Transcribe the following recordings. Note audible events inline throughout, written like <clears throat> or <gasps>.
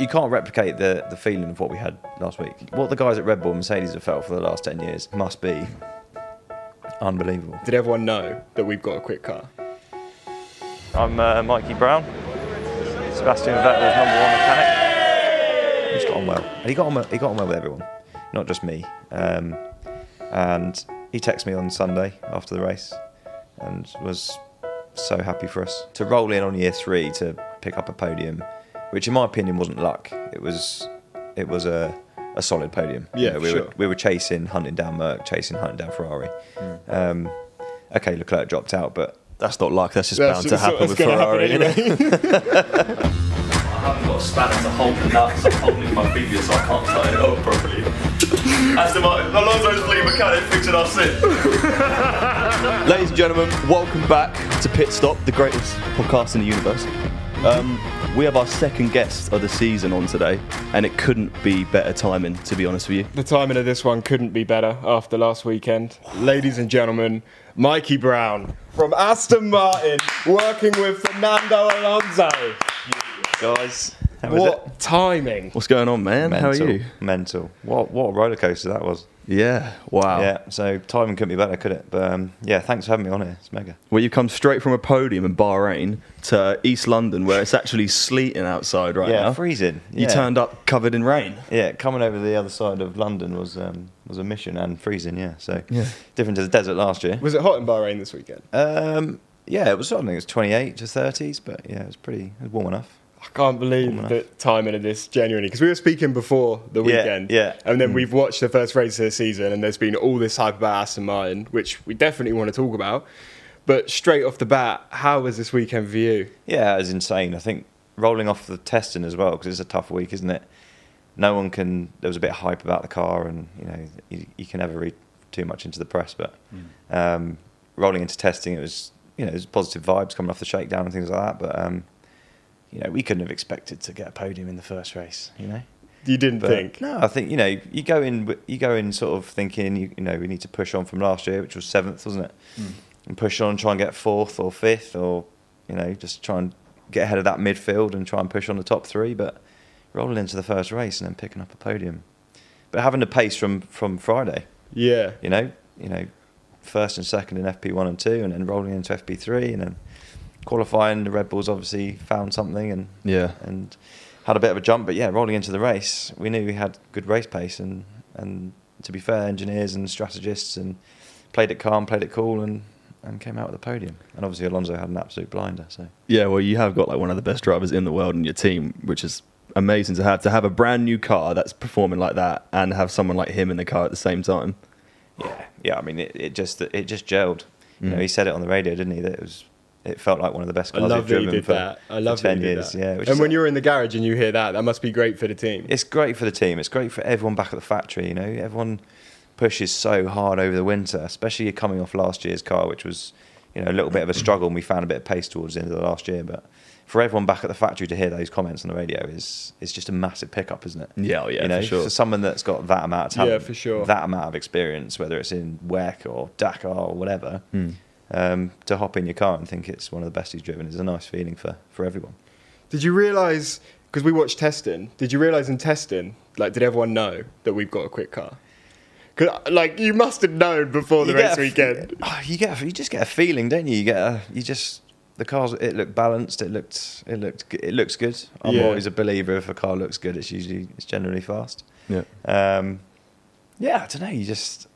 You can't replicate the, the feeling of what we had last week. What the guys at Red Bull and Mercedes have felt for the last 10 years must be unbelievable. Did everyone know that we've got a quick car? I'm uh, Mikey Brown, Sebastian Vettel's number one mechanic. He's got on well. And he got on well, he got on well with everyone, not just me. Um, and he texted me on Sunday after the race and was so happy for us to roll in on year three to pick up a podium, which in my opinion wasn't luck. It was it was a, a solid podium. You Yeah, know, we sure. were we were chasing, hunting down Merc, chasing, hunting down Ferrari. Um, okay, Leclerc dropped out, but that's not luck. That's just That's bound to happen that's with gonna Ferrari. happen you know? I haven't got a spanner to hold the nuts. I'm holding my fingers so I can't tie it up properly. Aston Martin, Alonso's lead mechanic fixing our sit. Ladies and gentlemen, welcome back to Pit Stop, the greatest podcast in the universe. Um, we have our second guest of the season on today, and it couldn't be better timing, to be honest with you. The timing of this one couldn't be better after last weekend. Ladies and gentlemen, Mikey Brown from Aston Martin working with Fernando Alonso. Guys, how was What it? timing? What's going on, man? How are Mental, you? Mental. What what a roller coaster that was. Yeah, wow. Yeah. So timing couldn't be better, could it? But um, yeah, thanks for having me on here. It's mega. Well, you've come straight from a podium in Bahrain to East London, where it's actually sleeting outside right yeah, now. freezing. You turned up covered in rain. Yeah, coming over the other side of London was um, was a mission and freezing. Yeah, so Yeah. different to the desert last year. Was it hot in Bahrain this weekend? Um, yeah, it was. I think it was 28 to 30s, but yeah, it was pretty. It was warm enough. I can't believe Warm the timing of this, genuinely, because we were speaking before the weekend, yeah. and then Mm. we've watched the first race of the season, and there's been all this hype about Aston Martin, which we definitely want to talk about. But straight off the bat, how was this weekend for you? Yeah, it was insane. I think rolling off the testing as well because it's a tough week, isn't it? No one can. There was a bit of hype about the car, and you know you, you can never read too much into the press. But um, rolling into testing, it was you know there's positive vibes coming off the shakedown and things like that. But um, you know we couldn't have expected to get a podium in the first race. You know. You didn't But think? No, I think you know you go in you go in sort of thinking you, you know we need to push on from last year, which was seventh, wasn't it? Hmm. And push on, try and get fourth or fifth, or you know just try and get ahead of that midfield and try and push on the top three. But rolling into the first race and then picking up a podium, but having the pace from from Friday, Yeah. you know, you know, first and second in FP one and two, and then rolling into FP three, and then qualifying. The Red Bulls obviously found something and Yeah. and had a bit of a jump. But yeah, rolling into the race, we knew we had good race pace, and and to be fair, engineers and strategists and played it calm, played it cool, and and came out with the podium. And obviously Alonso had an absolute blinder. So Yeah, well, you have got like one of the best drivers in the world in your team, which is amazing to have. To have a brand new car that's performing like that, and have someone like him in the car at the same time. yeah, yeah. I mean, it, it just it just gelled. You know, Mm. he said it on the radio, didn't he? That it was. It felt like one of the best I cars love he'd that you driven did for, that. I for love that ten you did years. that. Yeah, which and is- when you're in the garage and you hear that, that must be great for the team. It's great for the team. It's great for everyone back at the factory. You know, everyone pushes so hard over the winter, especially coming off last year's car, which was, you know, a little bit of a struggle. And we found a bit of pace towards the end of the last year. But for everyone back at the factory to hear those comments on the radio is is just a massive pickup, isn't it? Yeah, oh yeah, you know, for sure. someone that's got that amount of Yeah, for sure. that amount of experience, whether it's in WEC or Dakar or whatever. Hmm. Um, to hop in your car and think it's one of the best he's driven is a nice feeling for, for everyone. Did you realise, because we watched testing, did you realise in testing, like, did everyone know that we've got a quick car? 'Cause, like, you must have known before the You race get a f- weekend. Oh, you get a- you just get a feeling, don't you? You get a, you just the cars it looked balanced. It looked it looked it looks good. I'm Yeah. always a believer if a car looks good, it's usually it's generally fast. Yeah. Um, yeah, I don't know. You just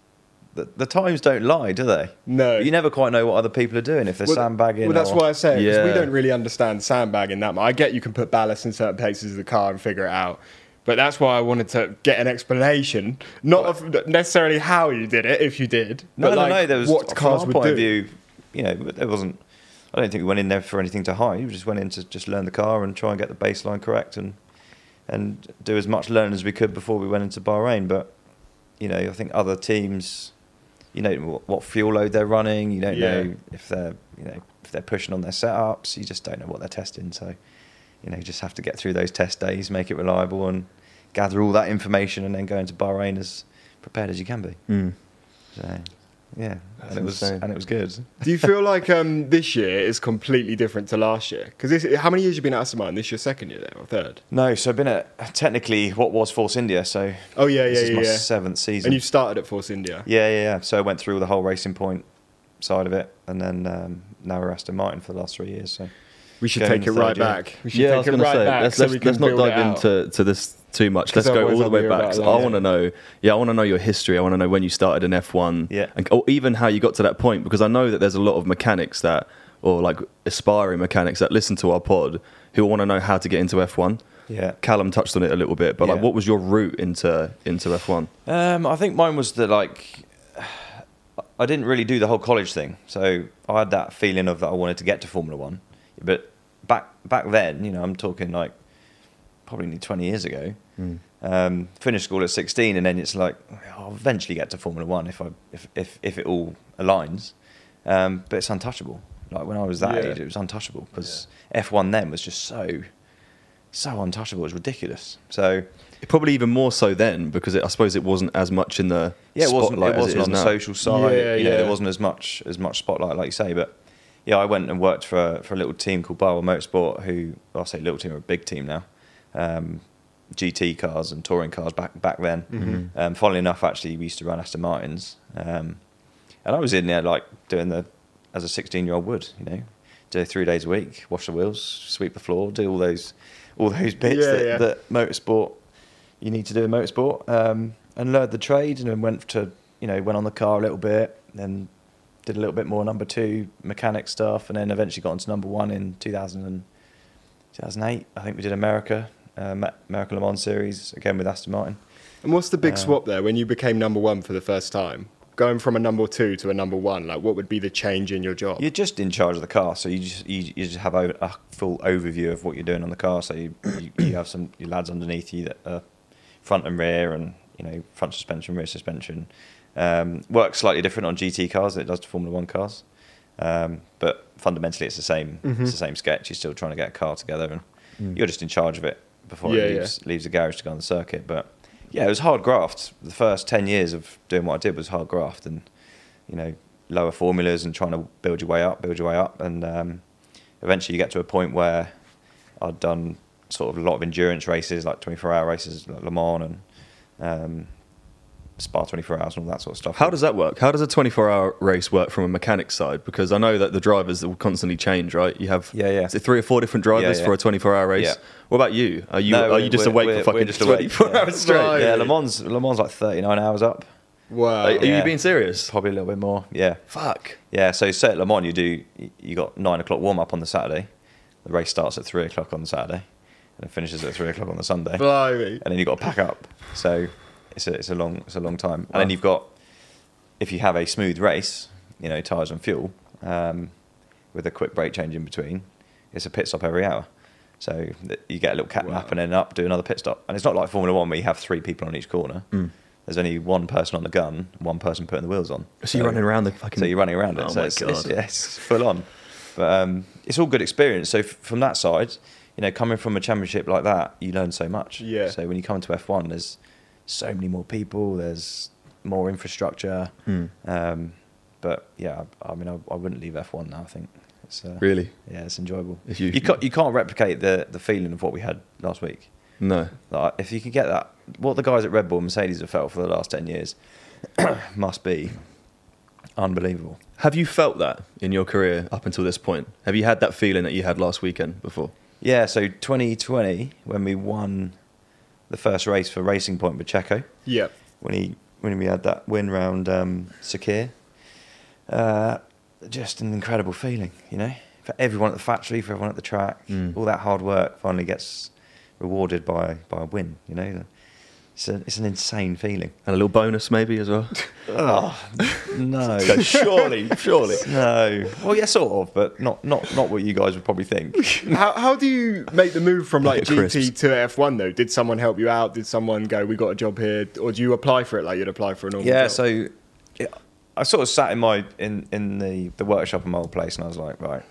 the, the times don't lie, do they? No. You never quite know what other people are doing if they're Well, sandbagging. Well, that's or, why I say 'cause we don't really understand sandbagging that much. I get you can put ballast in certain places of the car and figure it out. But that's why I wanted to get an explanation, not of necessarily how you did it, if you did. No, but no, like no. There was what cars would point do. of view. You know, there wasn't. I don't think we went in there for anything to hide. We just went in to just learn the car and try and get the baseline correct and and do as much learning as we could before we went into Bahrain. But you know, I think other teams, you know, what, what fuel load they're running. You don't Yeah. know if they're you know if they're pushing on their setups. You just don't know what they're testing. So you know, you just have to get through those test days, make it reliable, and gather all that information, and then go into Bahrain as prepared as you can be. Mm. So, yeah, That's and it was insane. and it was good. Do you feel like um, this year is completely different to last year? Because how many years you been at Aston Martin? This your second year there or third? No, so I've been at technically what was Force India. So Oh yeah, this yeah, is yeah. my yeah. seventh season. And you started at Force India. yeah, yeah, yeah. So I went through the whole racing point side of it, and then um, now we're Aston Martin for the last three years. So We should Going take it right year. back. We should Yeah, I take was it going to right say, back let's, so let's, we can let's not dive into to this too much. Let's go all the way back. 'cause I want to know, yeah, I want to know your history. I want to know when you started in F1, Yeah. and, or even how you got to that point, because I know that there's a lot of mechanics that, or like aspiring mechanics that listen to our pod who want to know how to get into F1. yeah. Callum touched on it a little bit, but like, what was your route into into F1? Um, I think mine was the like. I didn't really do the whole college thing, so I had that feeling of that I wanted to get to Formula One. But back back then, you know, I'm talking like probably nearly 20 years ago. Um, finished school at 16, and then it's like I'll eventually get to Formula One if I if if, if it all aligns. Um, but it's untouchable. Like when I was that Yeah. age, it was untouchable because F1 then was just so so untouchable. It was ridiculous. So Probably even more so then, because it, I suppose it wasn't as much in the yeah, it wasn't. spotlight It wasn't is on the social side. Yeah, you know, yeah. there wasn't as much as much spotlight, like you say. But yeah, I went and worked for a, for a little team called Barwell Motorsport, who well, I'll say little team or a big team now. Um, GT cars and touring cars back back then. Mm-hmm. Um, funnily enough, actually, we used to run Aston Martins, um, and I was in there like doing the as a 16 year old would, you know, do three days a week, wash the wheels, sweep the floor, do all those all those bits Yeah, that, yeah. that motorsport you need to do in motorsport, um, and learned the trade, and then went to you know went on the car a little bit, then did a little bit more number two mechanic stuff, and then eventually got into number one in 2000 and 2008. I think we did America, uh, Ma- Le Mans series again with Aston Martin. And what's the big Uh, swap there when you became number one for the first time? Going from a number two to a number one, like what would be the change in your job? You're just in charge of the car, so you just you, you just have a, a full overview of what you're doing on the car. So you, you, you have some your lads underneath you that are front and rear, and you know front suspension, rear suspension. Um, works slightly different on GT cars than it does to Formula One cars, um, but fundamentally it's the same. Mm-hmm. It's the same sketch. You're still trying to get a car together, and you're just in charge of it before Yeah, it leaves, leaves the garage to go on the circuit. But yeah, it was hard graft. The first ten years of doing what I did was hard graft, and you know lower formulas and trying to build your way up, build your way up, and um, eventually you get to a point where I'd done sort of a lot of endurance races, like 24 hour races, like Le Mans and um, Spa 24 hours and all that sort of stuff. How does that work? How does a 24 hour race work from a mechanic side? Because I know that the drivers will constantly change, right? You have Yeah, yeah. is it three or four different drivers Yeah, yeah. for a 24 hour race. Yeah. What about you? Are you No, are you just awake for fucking just awake, 24 yeah. hours straight? Right. Yeah, Le Mans, Le Mans like 39 hours up. Wow. Are, are you being serious? Probably a little bit more. Yeah. Fuck. Yeah, so say at Le Mans, you do you got nine o'clock warm up on the Saturday. The race starts at three o'clock on the Saturday, and it finishes at three o'clock on the Sunday. Blimey. and then you've got to pack up. So it's a it's a long it's a long time. And then you've got if you have a smooth race, you know, tires and fuel, um, with a quick brake change in between, it's a pit stop every hour. So you get a little cat Wow. nap and then up, do another pit stop. And it's not like Formula One where you have three people on each corner. Mm. There's only one person on the gun, one person putting the wheels on. So you're running around the fucking. So you're running around it. Oh so my it's, God. It's, yeah, it's full on. But um, it's all good experience. So f- from that side, you know, coming from a championship like that, you learn so much. Yeah. So when you come into F1, there's so many more people. There's more infrastructure. Hmm. Um, but yeah, I, I mean, I, I wouldn't leave F1 now. I think it's uh, Really? yeah, it's enjoyable. If you- you can't you can't replicate the the feeling of what we had last week. No. Like, if you can get that, what the guys at Red Bull Mercedes have felt for the last 10 years <clears throat> must be unbelievable. Have you felt that in your career up until this point? Have you had that feeling that you had last weekend before? Yeah, so 2020 when we won the first race for Racing Point with Checo, Yeah. when he when we had that win round um, Sakhir, uh, just an incredible feeling, you know, for everyone at the factory, for everyone at the track, Mm. all that hard work finally gets rewarded by by a win. You know, it's a, it's an insane feeling. And a little bonus maybe as well? <laughs> Oh no, <laughs> surely, surely. <laughs> no. Well, yeah, sort of, but not not not what you guys would probably think. How, how do you make the move from like GT crisps. to F1 though? Did someone help you out? Did someone go, "We got a job here," or do you apply for it like you'd apply for a normal Yeah, job? so yeah, I sort of sat in my in in the the workshop in my old place, and I was like, right,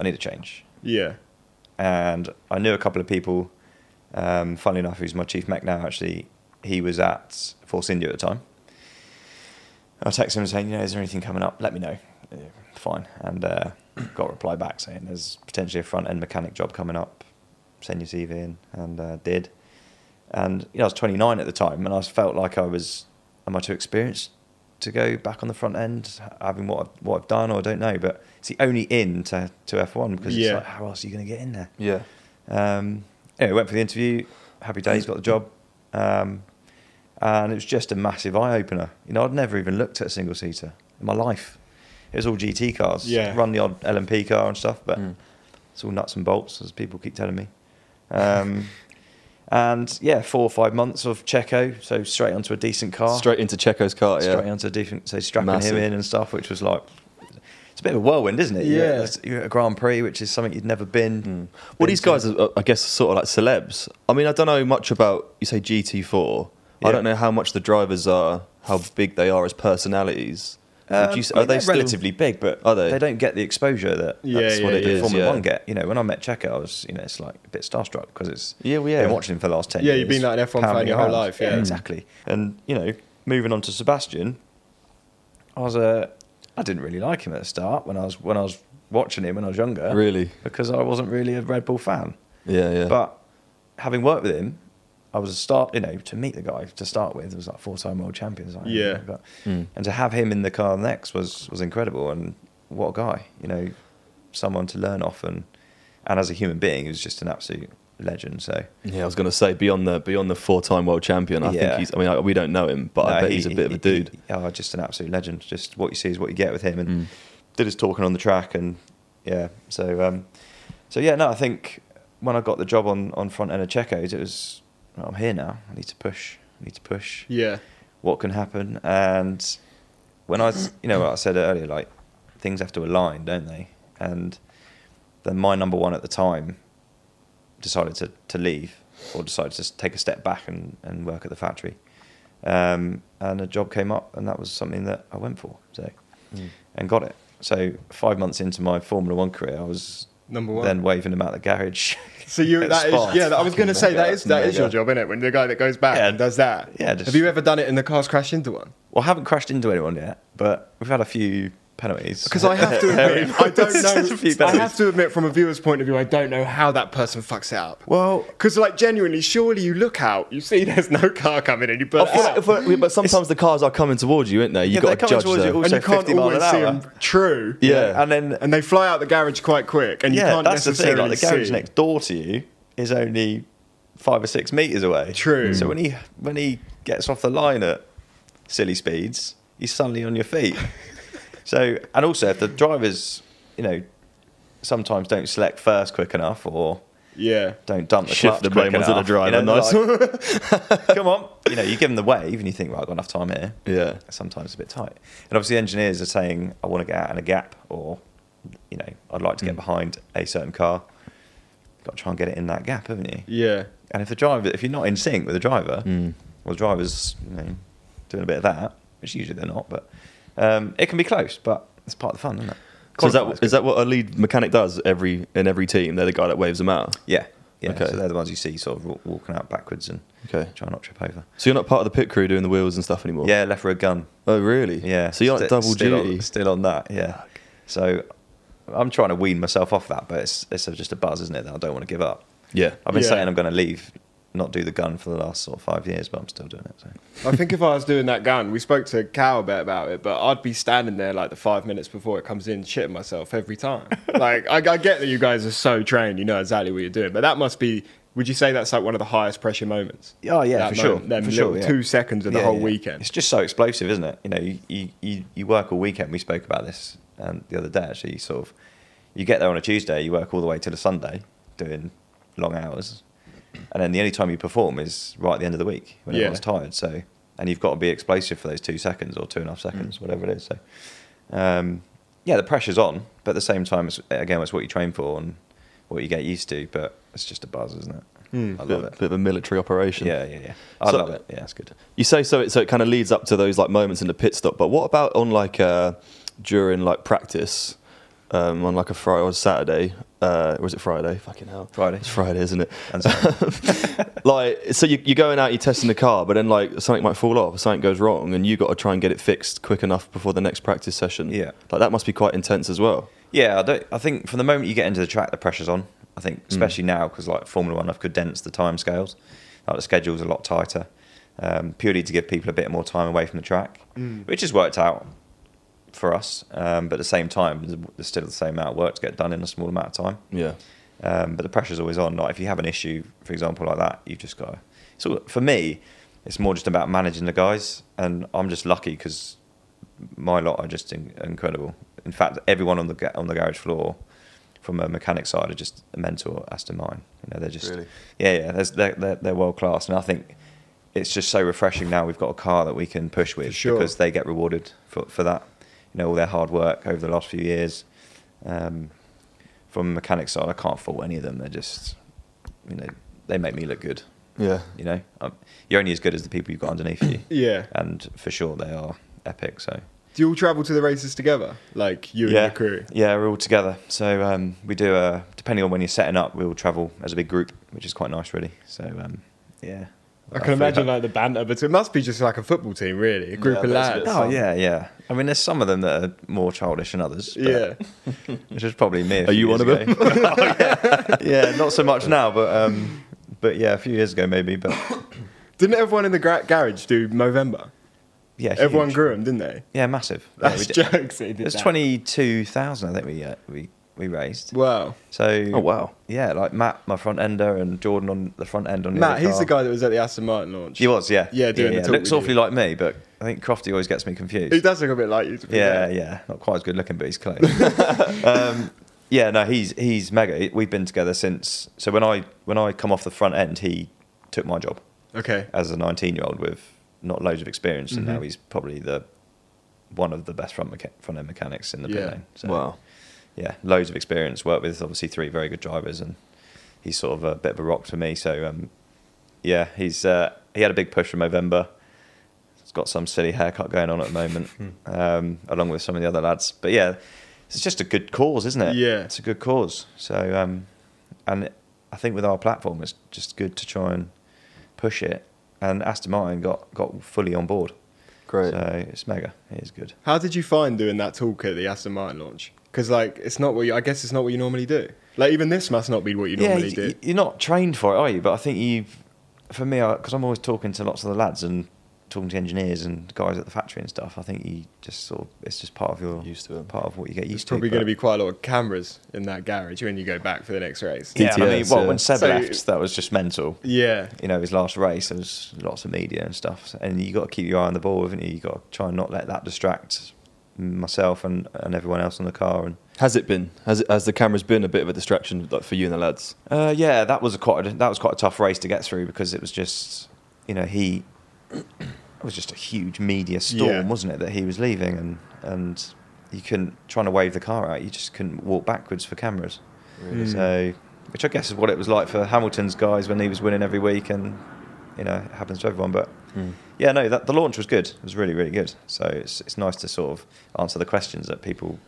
I need a change. yeah, And I knew a couple of people. Um, funnily enough, who's my chief mech now? Actually, he was at Force India at the time. I texted him saying, you know, is there anything coming up? Let me know. Yeah, fine, and uh, <clears throat> got a reply back saying there's potentially a front end mechanic job coming up. Send your CV in, and uh, did. And you know, I was 29 at the time, and I felt like I was, am I too experienced to go back on the front end, having what I've, what I've done, or I don't know. But it's the only in to, to F1 because Yeah. it's like, how else are you going to get in there? Yeah. Um, anyway, went for the interview. Happy days, got the job. Um, and it was just a massive eye opener. You know, I'd never even looked at a single seater in my life. It was all GT cars. Yeah. Run the odd LMP car and stuff, but Mm. it's all nuts and bolts, as people keep telling me. Um, <laughs> and yeah, four or five months of Checo, so straight onto a decent car. Straight into Checo's car, yeah. Straight onto a decent, so strapping Massive. him in and stuff, which was like, it's a bit of a whirlwind, isn't it? Yeah. You're at a Grand Prix, which is something you'd never been. Hmm. Well, been these guys are, uh, I guess, sort of like celebs. I mean, I don't know much about, you say GT4. I don't know how much the drivers are, how big they are as personalities. Um, you s- I mean, are they still- relatively big, but Are they? they don't get the exposure that Yeah, that's what yeah, it is. Formula Yeah. One get. You know, when I met Checo, I was, you know, it's like a bit starstruck because it's Yeah, well, yeah. been watching him for the last ten Yeah, years. you've been like an F1 fan your whole life, yeah. exactly. And you know, moving on to Sebastian, I was a, I didn't really like him at the start when I was when I was watching him when I was younger. Really? because I wasn't really a Red Bull fan. Yeah, yeah. But having worked with him, I was a start, you know, to meet the guy to start with. It was like four-time world champions. Like, Yeah. But, Mm. And to have him in the car next was was incredible. And what a guy, you know, someone to learn off. And and as a human being, he was just an absolute legend. So yeah, I was going to say beyond the beyond the four-time world champion. I Yeah. think he's. I mean, I, we don't know him, but I bet he- he's a he- bit of a dude. he- oh, just an absolute legend. Just what you see is what you get with him. And Mm. did his talking on the track. And yeah, so um, so yeah, no, I think when I got the job on on front end of Checo's, it was well, I'm here now. I need to push. I need to push. yeah, what can happen. And when I, you know, what I said earlier, like things have to align, don't they? And then my number one at the time decided to, to leave or decided to take a step back and, and work at the factory. Um, and a job came up, and that was something that I went for. So, and got it. So five months into my Formula One career, I was Number one. then waving him out the garage. So you <laughs> that is yeah. I was going to say that is that is your job, isn't it? When the guy that goes back Yeah. and does that. Yeah, just- Have you ever done it and the car's crashed into one? Well, I haven't crashed into anyone yet, but we've had a few penalties. Because I have to <laughs> admit, I don't <laughs> There's a few know. I have to admit, from a viewer's point of view, I don't know how that person fucks it up. Well, Because, like, genuinely, surely you look out, you see there's no car coming, and you burn I it like out. but sometimes the cars are coming towards you, aren't they? You've they're got to judge you them. and you can't always see hour. them. True. Yeah. and then And they fly out the garage quite quick, and you can't that's the thing. necessarily Like the garage see. next door to you is only five or six meters away. True. So when he when he gets off the line at silly speeds, he's suddenly on your feet. <laughs> so and also if the drivers, you know, sometimes don't select first quick enough or Yeah. don't dump the Shift the blame onto the driver, You know, nice. like, <laughs> Come on, you know, you give them the wave and you think, right, I've got enough time here. Yeah. sometimes it's a bit tight. And obviously, engineers are saying, I want to get out in a gap, or, you know, I'd like to Mm. get behind a certain car. Got to try and get it in that gap, haven't you? Yeah. And if the driver, if you're not in sync with the driver, Mm. well, the driver's, you know, doing a bit of that, which usually they're not, but um, it can be close, but it's part of the fun, isn't it? So is that, is that what a lead mechanic does every in every team? They're the guy that waves them out. Yeah. Yeah, Okay. so they're the ones you see sort of walking out backwards and Okay. try not to trip over. So you're not part of the pit crew doing the wheels and stuff anymore. Yeah, left road gun. Oh really? Yeah. So you're like double still duty. On, still on that, yeah. So I'm trying to wean myself off that, but it's it's just a buzz, isn't it? That I don't want to give up. Yeah. I've been Yeah. saying I'm going to leave not do the gun for the last sort of five years, but I'm still doing it. So I think if I was doing that gun, we spoke to Cal a bit about it, but I'd be standing there like the five minutes before it comes in, shitting myself every time. <laughs> like, I, I get that you guys are so trained, you know exactly what you're doing, but that must be. Would you say that's like one of the highest pressure moments? Oh yeah, That for sure. them for little sure, yeah. two seconds of the Yeah, whole yeah. weekend. It's just so explosive, isn't it? You know, you, you, you, work all weekend. We spoke about this um, the other day. Actually, you sort of you get there on a Tuesday, you work all the way till the Sunday, doing long hours, and then the only time you perform is right at the end of the week when Yeah. everyone's tired. So, and you've got to be explosive for those two seconds or two and a half seconds, whatever it is. So, um, yeah, the pressure's on, but at the same time, it's, again, it's what you train for and what you get used to. But it's just a buzz, isn't it? I bit, it. bit of a military operation. Yeah, yeah, yeah. I So- love it. Yeah, it's good. You say so. It, so it kind of leads up to those like moments in the pit stop. But what about on like uh, during like practice um, on like a Friday or Saturday? Uh, or is it Friday? Fucking hell, Friday. It's Friday, isn't it? <laughs> Like, so you, you're going out, you're testing the car, but then like something might fall off, or something goes wrong, and you got to try and get it fixed quick enough before the next practice session. Yeah. like that must be quite intense as well. Yeah, I don't. I think from the moment you get into the track, the pressure's on. I think, especially now, because like Formula One, I've condensed the time scales. Like the schedule's a lot tighter, um, purely to give people a bit more time away from the track, which has worked out for us. Um, but at the same time, there's- still the same amount of work to get done in a small amount of time. Yeah. Um, but the pressure's always on. Like if you have an issue, for example, like that, you've just got. To, so for me, it's more just about managing the guys, and I'm just lucky because my lot are just in, incredible. In fact, everyone on the on the garage floor, from a mechanic side, are just a mentor as to mine. You know, they're just Really? yeah, yeah. They're they're, they're world class, and I think it's just so refreshing now. We've got a car that we can push with sure. because they get rewarded for for that. You know, all their hard work over the last few years. Um, from a mechanic side, I can't fault any of them. They're just, you know, they make me look good. Yeah. You know, um, you're only as good as the people you've got underneath you. <coughs> Yeah. And for sure, they are epic. So Do you all travel to the races together? Like you and yeah, your crew? yeah, we're all together. So um, we do. Uh, depending on when you're setting up, we'll travel as a big group, which is quite nice, really. So um, yeah. I can imagine like the banter, but it must be just like a football team, really, a group Yeah, of lads. bit Oh yeah, yeah. I mean, there's some of them that are more childish than others. but- Yeah. <laughs> which is probably me. a Are few you one years of them? <laughs> <laughs> Oh, yeah. yeah, not so much now, but um, but yeah, a few years ago maybe. But Didn't everyone in the gra- garage do Movember? yeah, Everyone huge. grew them, didn't they? Yeah, massive. That's we did- jokes. They did that. twenty two thousand, I think we uh, we we raised. Wow. So Oh, wow. yeah, like Matt, my front ender, and Jordan on the front end on the Matt, other he's car. the guy that was at the Aston Martin launch. He was, yeah, Yeah, doing the talk Looks awfully you. like me, but I think Crofty always gets me confused. He does look a bit like you. To Yeah, fair. yeah, not quite as good looking, but he's close. <laughs> um, yeah, no, he's he's mega. We've been together since. So when I when I come off the front end, he took my job Okay. as a 19 year old with not loads of experience, and Mhm. now he's probably the one of the best front mecha- front end mechanics in the pit lane. So, Wow. Yeah, loads of experience. Worked with obviously three very good drivers, and he's sort of a bit of a rock to me. So um, yeah, he's uh, he had a big push from Movember. He's got some silly haircut going on at the moment, um, along with some of the other lads. But yeah, it's just a good cause, isn't it? Yeah. it's a good cause. So um, and I think with our platform, it's just good to try and push it. And Aston Martin got got fully on board. Great. So it's mega. It is good. How did you find doing that talk at the Aston Martin launch? Because like, it's not what you. I guess it's not what you normally do. Like even this must not be what you normally y- do. You're not trained for it, are you? But I think you, for me, because I'm always talking to lots of the lads and talking to engineers and guys at the factory and stuff. I think you just sort of it's just part of your Used to it. part of what you get There's to. probably going to be quite a lot of cameras in that garage when you go back for the next race. Yeah, and I mean, well, yeah. when Seb So- left, that was just mental. Yeah. You know, his last race, there was lots of media and stuff, and you got to keep your eye on the ball, haven't you? You got to try and not let that distract myself and, and everyone else in the car. And Has it been? Has it, has the cameras been a bit of a distraction for you and the lads? Uh, yeah, that was a quite a, that was quite a tough race to get through because it was just, you know, he it <coughs> was just a huge media storm, Yeah. wasn't it? That he was leaving, and and you couldn't trying to wave the car out. You just couldn't walk backwards for cameras. Really? So, which I guess is what it was like for Hamilton's guys when he was winning every week, and you know, it happens to everyone. But mm. yeah, no, that the launch was good. It was really really good. So it's it's nice to sort of answer the questions that people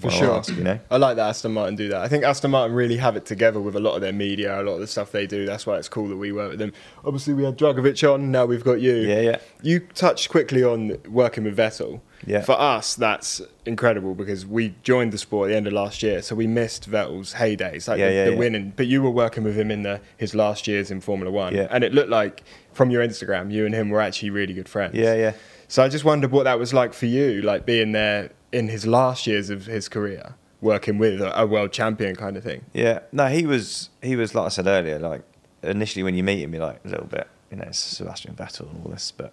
For sure. ask, you know. I like that Aston Martin do that. I think Aston Martin really have it together with a lot of their media, a lot of the stuff they do. That's why it's cool that we work with them. Obviously, we had Drugovich on. Now we've got you. Yeah, yeah. You touched quickly on working with Vettel. Yeah. For us, that's incredible because we joined the sport at the end of last year, so we missed Vettel's heydays, like Yeah, the, yeah, the yeah. winning. But you were working with him in the his last years in Formula One, Yeah. and it looked like from your Instagram, you and him were actually really good friends. Yeah, yeah. So I just wondered what that was like for you, like being there in his last years of his career, working with a, a world champion kind of thing. Yeah, no, he was he was like I said earlier. Like initially when you meet him, you're like a little bit, you know, it's Sebastian Vettel and all this, but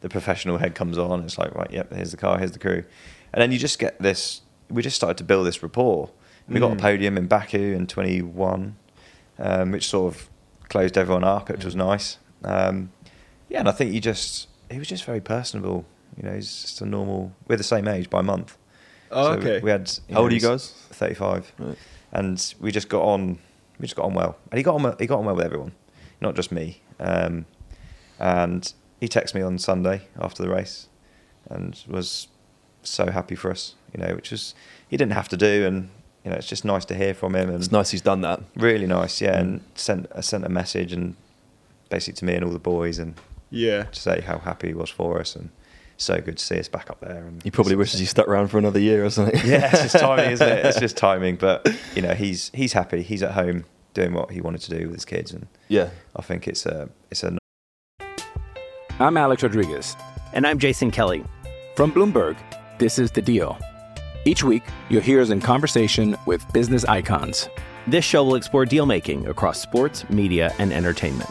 the professional head comes on. It's like right, yep, here's the car, here's the crew, and then you just get this. We just started to build this rapport. We got a Mm. podium in Baku in 21, um, which sort of closed everyone up, which was nice. Um, yeah, and I think you just he was just very personable. You know, he's just a normal. We're the same age by a month. Oh, So okay. We had. How old are you guys? 35 Right. and we just got on we just got on well and he got on he got on well with everyone not just me um, and he texted me on Sunday after the race and was so happy for us you know which was he didn't have to do and you know it's just nice to hear from him and It's nice he's done that. really nice yeah and sent I sent a message and basically to me and all the boys and Yeah. to say how happy he was for us and so good to see us back up there and He probably wishes he stuck around for another year or something. yeah, it's just timing, isn't it? It's just <laughs> timing. But you know, he's he's happy. He's at home doing what he wanted to do with his kids, and yeah. I think it's a it's a I'm Alex Rodriguez. And I'm Jason Kelly. From Bloomberg, this is The Deal. Each week, you'll hear us in conversation with business icons. This show will explore deal making across sports, media, and entertainment.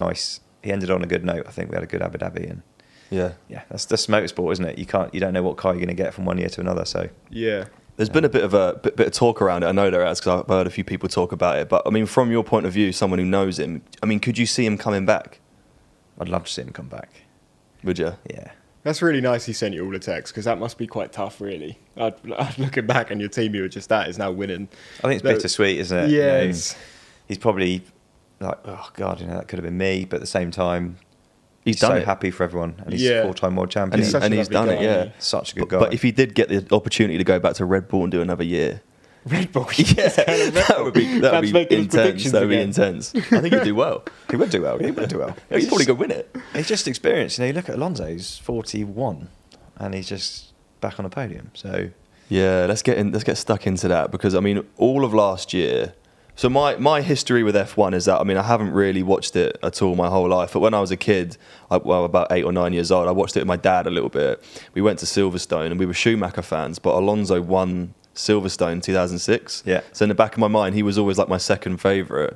Nice. He ended on a good note. I think we had a good Abu Dhabi, and Yeah. yeah, that's that's motorsport, isn't it? You can't you don't know what car you're going to get from one year to another. So Yeah. There's been a bit of a bit, bit of talk around it. I know there has because I've heard a few people talk about it. But I mean, from your point of view, someone who knows him, I mean, could you see him coming back? I'd love to see him come back. Would you? Yeah, That's really nice he sent you all the texts because that must be quite tough, really. I'd, I'd looking back and your team you were just that is now winning. I think it's No- bittersweet, isn't it? You Yeah, know, it's- he's probably like, oh god, you know, that could have been me. But at the same time, He's he's done so it. happy for everyone, and he's Yeah. four-time world And, champion. he, such and he's lovely done it, yeah. Such a good But, guy. but if he did get the opportunity to go back to Red Bull and do another year, <laughs> Red Bull. <laughs> yeah, that would be that would be intense. That would be intense. <laughs> I think he'd do well. he would do well. He would do well. He'd probably go win it. He's just experienced. You know, you look at Alonso, he's 41, and he's just back on a podium. So Yeah, let's get in, let's get stuck into that because I mean, all of last year. So my my history with F1 is that I mean I haven't really watched it at all my whole life. But when I was a kid, I, well about eight or nine years old, I watched it with my dad a little bit. We went to Silverstone and we were Schumacher fans, but Alonso won Silverstone in 2006. Yeah. So in the back of my mind, he was always like my second favourite.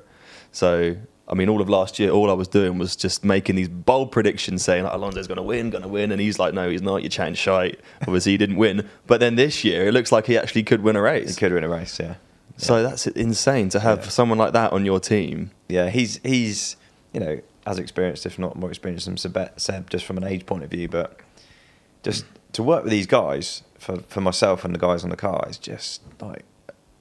So I mean, all of last year, all I was doing was just making these bold predictions, saying like, Alonso's going to win, going to win, and he's like, no, he's not. You're chatting shite. Obviously, he didn't win. But then this year, it looks like he actually could win a race. he could win a race. Yeah, So that's insane to have Yeah. someone like that on your team. yeah. He's he's you know as experienced, if not more experienced than Seb, Seb just from an age point of view. But just to work with these guys for for myself and the guys on the car is just like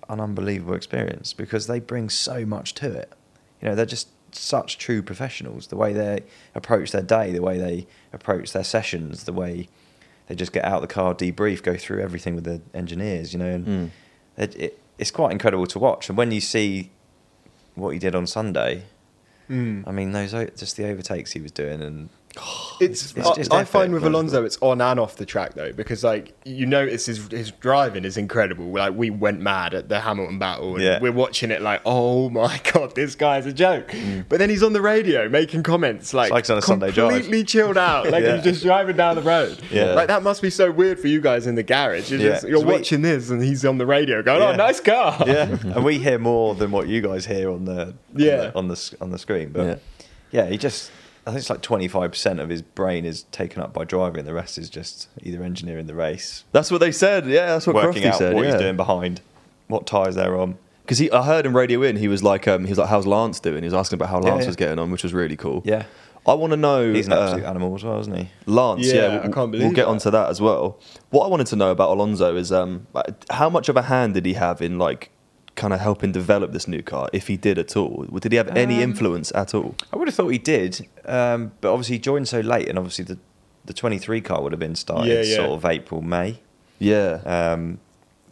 an unbelievable experience because they bring so much to it. You know, they're just such true professionals. The way they approach their day, the way they approach their sessions, the way they just get out of the car, debrief, go through everything with the engineers. You know, and Mm. it, it, it's quite incredible to watch. And when you see what he did on Sunday, Mm. I mean, those just the overtakes he was doing, and <gasps> It's, It's I, just I find with like- Alonso, it's on and off the track though, because like you notice his his driving is incredible. Like we went mad at the Hamilton battle, and Yeah. we're watching it like, oh my <laughs> god, this guy's a joke. But then he's on the radio making comments like, Mm. like it's on a Sunday drive. completely chilled out, like <laughs> Yeah. he's just driving down the road. Yeah. like that must be so weird for you guys in the garage. You're, Yeah, just, you're 'cause we- watching this, and he's on the radio going, oh, nice car. <laughs> yeah, and we hear more than what you guys hear on the Yeah. on the on the, on the screen. But Yeah. yeah. he just I think it's like twenty five percent of his brain is taken up by driving. The rest is just either engineering the race, That's what they said. Yeah, that's what working Crofty out said. what yeah. he's doing behind, what tyres they're on. Because he, I heard him radio in. He was like, um, he was like, "How's Lance doing?" He was asking about how Lance yeah. was getting on, which was really cool. Yeah, I want to know. he's an uh, absolute animal as well, isn't he? Lance, Yeah, yeah, I we'll, can't believe. we'll get that. onto that as well. What I wanted to know about Alonso is um, how much of a hand did he have in like kind of helping develop this new car, if he did at all? Did he have any Um, influence at all? I would have thought he did, um, but obviously he joined so late, and obviously the the twenty three car would have been started Yeah, yeah. sort of April May. Yeah, Um,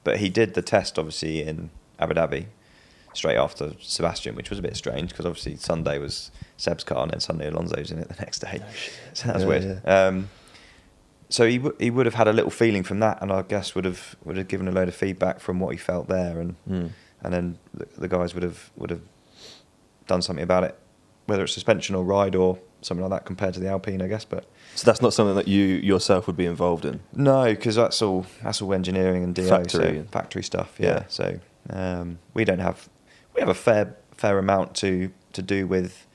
but he did the test obviously in Abu Dhabi straight after Sebastian, which was a bit strange because obviously Sunday was Seb's car and then Sunday Alonso's in it the next day. <laughs> so that was Yeah, weird. Um, so he w- he would have had a little feeling from that, and I guess would have would have given a load of feedback from what he felt there, and Mm. And then the, the guys would have would have done something about it, whether it's suspension or ride or something like that compared to the Alpine, I guess. But so that's not something that you yourself would be involved in. no, because that's all that's all engineering and DO, Factory. so factory stuff. Yeah. Yeah. So um, we don't have we have a fair fair amount to to do with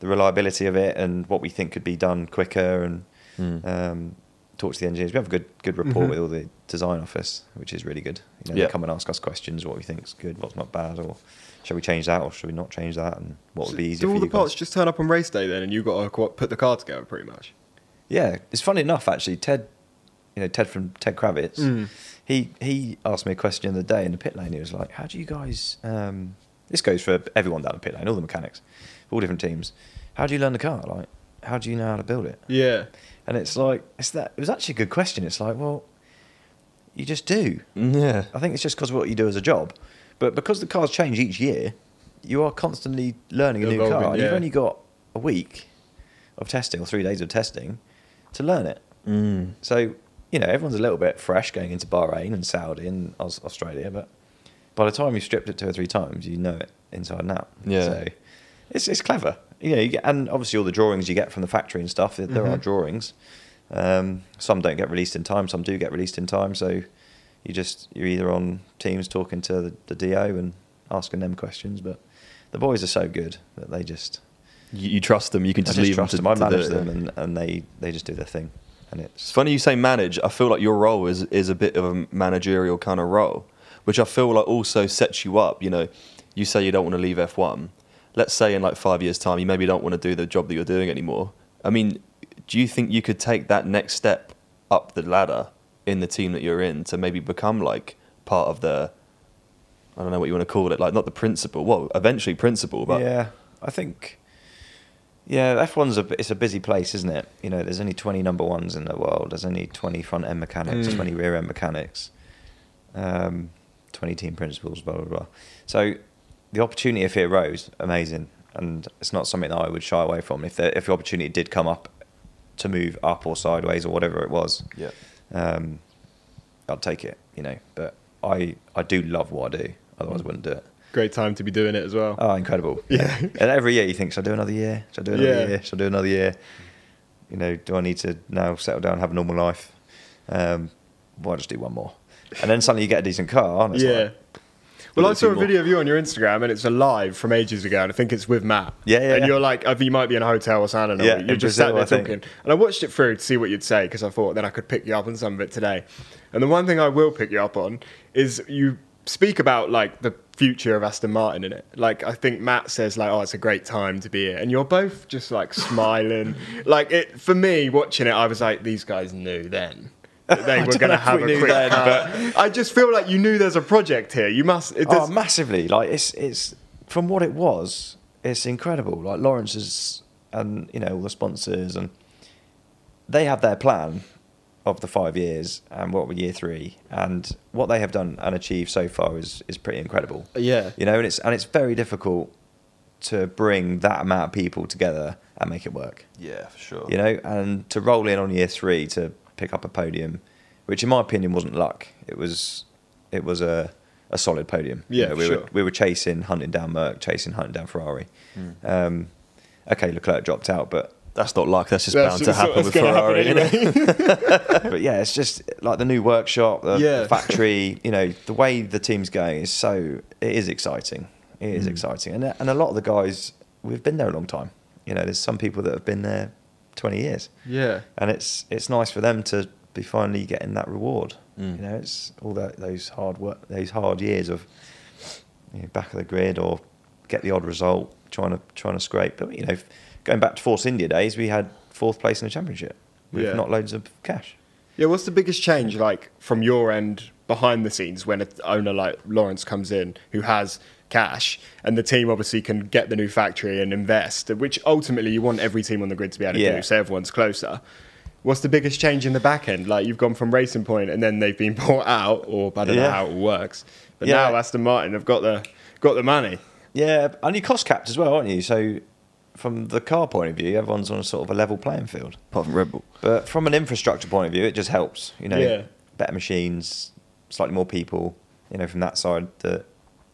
the reliability of it and what we think could be done quicker and Mm. um, talk to the engineers. We have a good good rapport Mhm. with all the design office, which is really good. You know, Yeah. They come and ask us questions, what we think is good, what's not bad, or shall we change that or should we not change that, and what would be easier Do for all you the parts guys. just turn up on race day then, and you got to put the car together pretty much? Yeah, it's funny enough actually. Ted, you know Ted from Ted Kravitz, Mm. he he asked me a question the other day in the pit lane. He was like, "How do you guys?" Um, this goes for everyone down the pit lane, all the mechanics, all different teams. How do you learn the car? Like, how do you know how to build it? Yeah. And it's like it's that. It was actually a good question. It's like, well, you just do. Yeah, I think it's just because of what you do as a job, but because the cars change each year, you are constantly learning a new Evolving, car. And You've yeah. only got a week of testing or three days of testing to learn it. Mm. So you know everyone's a little bit fresh going into Bahrain and Saudi and Aus- Australia, but by the time you've stripped it two or three times, you know it inside and out. Yeah. So it's it's clever. You know, you get, and obviously all the drawings you get from the factory and stuff. There, there are drawings. Um, some don't get released in time. Some do get released in time. So you just you're either on Teams talking to the, the DO and asking them questions, but the boys are so good that they just you, you trust them. You can just, just leave trust them. them. To, I to do manage it, them, and, and they they just do their thing. And It's it's funny you say manage. I feel like your role is is a bit of a managerial kind of role, which I feel like also sets you up. You know, you say you don't want to leave F1. Let's say in like five years' time, you maybe don't want to do the job that you're doing anymore. I mean, do you think you could take that next step up the ladder in the team that you're in to maybe become like part of the I don't know what you want to call it, like not the principal. Well, eventually principal, but yeah, I think yeah, F one's a it's a busy place, isn't it? You know, there's only 20 number ones in the world. There's only 20 front end mechanics, Mm. 20 rear end mechanics, um, 20 team principals, blah blah blah. So the opportunity if it arose, amazing, and it's not something that I would shy away from. If the if the opportunity did come up to move up or sideways or whatever it was, yeah. um, I'd take it. You know, but I I do love what I do. Otherwise, I wouldn't do it. Great time to be doing it as well. Oh, incredible! Yeah. and every year you think, should I do another year? Should I do another Yeah. year? Should I do another year? You know, do I need to now settle down, and have a normal life? Um, why just do one more? And then suddenly you get a decent car. And it's yeah. like, well, I saw a more. video of you on your Instagram, and it's a live from ages ago, and I think it's with Matt. Yeah, yeah, And yeah. you're like, I think you might be in a hotel or something. or Yeah, you're just Brazil, sat there think. talking, and I watched it through to see what you'd say because I thought then I could pick you up on some of it today. And the one thing I will pick you up on is you speak about like the future of Aston Martin in it. Like I think Matt says like, oh, it's a great time to be here, and you're both just like smiling. <laughs> like it for me watching it, I was like, these guys knew then. That They I were going to have we a quick then, but- I just feel like you knew there's a project here. You must. It oh, massively! Like it's it's from what it was, it's incredible. Like Lawrence's and you know all the sponsors and they have their plan of the five years and what were year three and what they have done and achieved so far is is pretty incredible. Yeah. you know, and it's and it's very difficult to bring that amount of people together and make it work. Yeah, for sure. You know, and to roll in on year three to pick up a podium, which in my opinion wasn't luck. It was it was a a solid podium. You Yeah, know, we sure. were we were chasing, hunting down Merc, chasing, hunting down Ferrari. Um, okay, Leclerc dropped out, but That's not luck. That's just That's bound to happen with gonna happen Ferrari. anyway. <laughs> but yeah, it's just like the new workshop, the, Yeah. the factory. You know, the way the team's going is so it is exciting. It is Mm. exciting, and and a lot of the guys we've been there a long time. You know, there's some people that have been there twenty years. Yeah. and it's it's nice for them to be finally getting that reward. Mm. You know, it's all that those hard work, those hard years of you know, back of the grid or get the odd result, trying to trying to scrape. But you know, going back to Force India days, we had fourth place in the championship with Yeah. not loads of cash. Yeah, what's the biggest change like from your end behind the scenes when an owner like Lawrence comes in who has cash and the team obviously can get the new factory and invest, which ultimately you want every team on the grid to be able to Yeah. do, so everyone's closer. What's the biggest change in the back end? Like you've gone from Racing Point and then they've been <laughs> bought out, or I don't know how it works. But Yeah. now Aston Martin have got the got the money. Yeah, and you're cost capped as well, aren't you? So from the car point of view, everyone's on a sort of a level playing field. Apart from Red Bull. But from an infrastructure point of view, it just helps. You know, Yeah. better machines, slightly more people. You know, from that side, the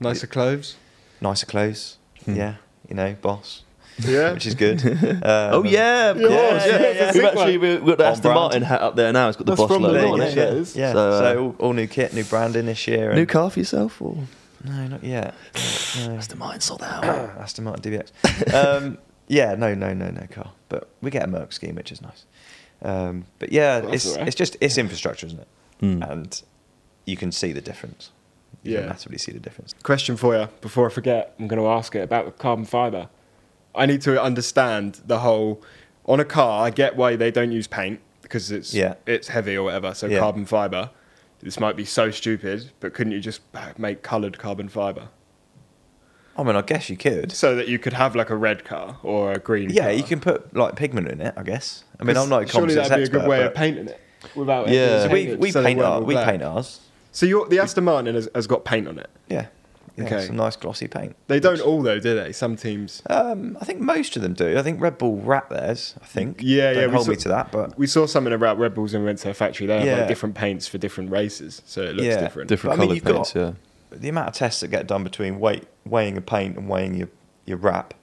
Nicer clothes. nicer clothes. Yeah, you know, boss. Yeah. which is good. <laughs> Um, oh yeah, of Yeah, course. yeah, Yeah, yeah, We've actually we've got the On Aston brand. Martin hat up there now. It's got the That's boss from logo Lawn, on yeah, it. yeah, yeah, it is. yeah. So, So, uh, all, all new kit, new branding this year. New car for yourself or No, not yet. No. Aston Martin sold out? <coughs> Aston Martin DBX. Um, yeah, no, no, no, no car. But we get a Merc scheme, which is nice. Um, but yeah, That's it's all right. it's just it's infrastructure, isn't it? Mm. And you can see the difference. You Yeah. massively see the difference. Question for you before I forget. I'm going to ask it about the carbon fiber. I need to understand the whole. On a car, I get why they don't use paint because it's Yeah. it's heavy or whatever. So Yeah. carbon fiber. This might be so stupid, but couldn't you just make coloured carbon fiber I mean, I guess you could. so that you could have like a red car or a green? Yeah, car? you can put like pigment in it. I guess. I mean, I'm not a surely that'd be a good way of painting it without. Yeah. it So we we so paint our, we black. paint ours. So your the Aston Martin has, has got paint on it. Yeah. yeah Okay. Some nice glossy paint. They don't all though, do they? Some teams. Um, I think most of them do. I think Red Bull wrap theirs. I think. Yeah, Don't yeah. we Hold saw- me to that, but we saw something about Red Bulls and we went to a factory. They have Yeah. like different paints for different races, so it looks Yeah. different. Different But I mean, coloured you've paints, yeah. the amount of tests that get done between weight, weighing a paint and weighing your your wrap,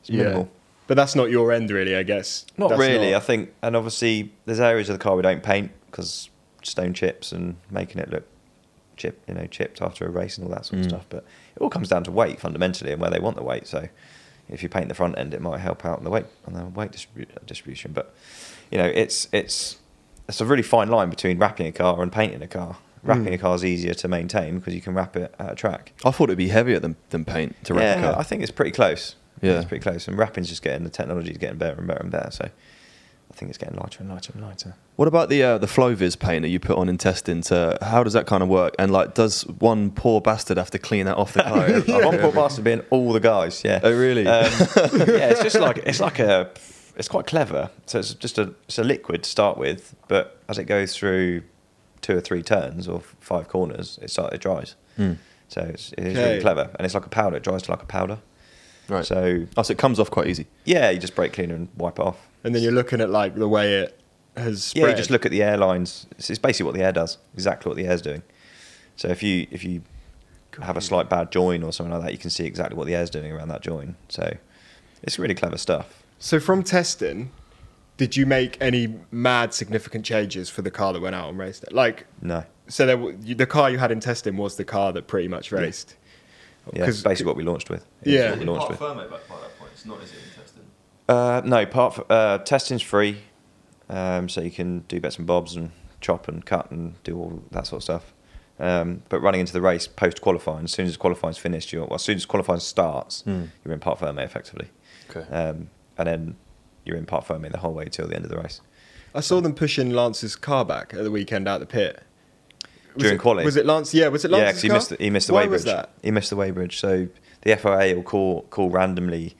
it's Yeah. But that's not your end, really. I guess. Not That's really. not- I think, and obviously, there's areas of the car we don't paint because stone chips and making it look chip, you know, chipped after a race and all that sort of Mm. stuff. But it all comes down to weight fundamentally and where they want the weight. So, if you paint the front end, it might help out on the weight on the weight distribu- distribution. But you know, it's it's it's a really fine line between wrapping a car and painting a car. Wrapping Mm. a car is easier to maintain because you can wrap it at a track. I thought it'd be heavier than, than paint to wrap yeah, a car. I think it's pretty close. Yeah. it's pretty close. And wrapping's just getting the technology is getting better and better and better. So, I think it's getting lighter and lighter and lighter. What about the uh, the flow-vis paint that you put on in testing? To how does that kind of work? And like, does one poor bastard have to clean that off the <laughs> car? Oh, One poor bastard being all the guys. Yeah. Oh, really? Um, <laughs> yeah, it's just like it's like a. It's quite clever. So it's just a it's a liquid to start with, but as it goes through two or three turns or five corners, it start, it dries. Hmm. So it's, it is Okay. really clever, and it's like a powder. It dries to like a powder. Right. So Oh, so it comes off quite easy. yeah, you just brake cleaner and wipe it off. And then you're looking at like the way it has spread. Yeah, you just look at the air lines. It's, it's basically what the air does. Exactly what the air's doing. So if you if you have a slight bad join or something like that, you can see exactly what the air's doing around that join. So it's really clever stuff. So from testing, did you make any mad significant changes for the car that went out and raced it? Like, No. so there, the car you had in testing was the car that pretty much raced. Yeah, 'Cause- basically what we launched with. It's Yeah. what we launched with. back by that point. It's not is it in testing? Uh, no, part f- uh, testing's free, um, so you can do bits and bobs and chop and cut and do all that sort of stuff. Um, but running into the race post qualifying, as soon as qualifying's finished, you're well, as soon as qualifying starts, Mm. you're in parc fermé effectively, Okay. um, and then you're in parc fermé the whole way till the end of the race. I saw them pushing Lance's car back at the weekend out the pit. Was During it, quali? Was it Lance? Yeah, was it Lance? yeah, because he missed the, he missed the Why weighbridge. was that? He missed the weighbridge, so the FIA will call call randomly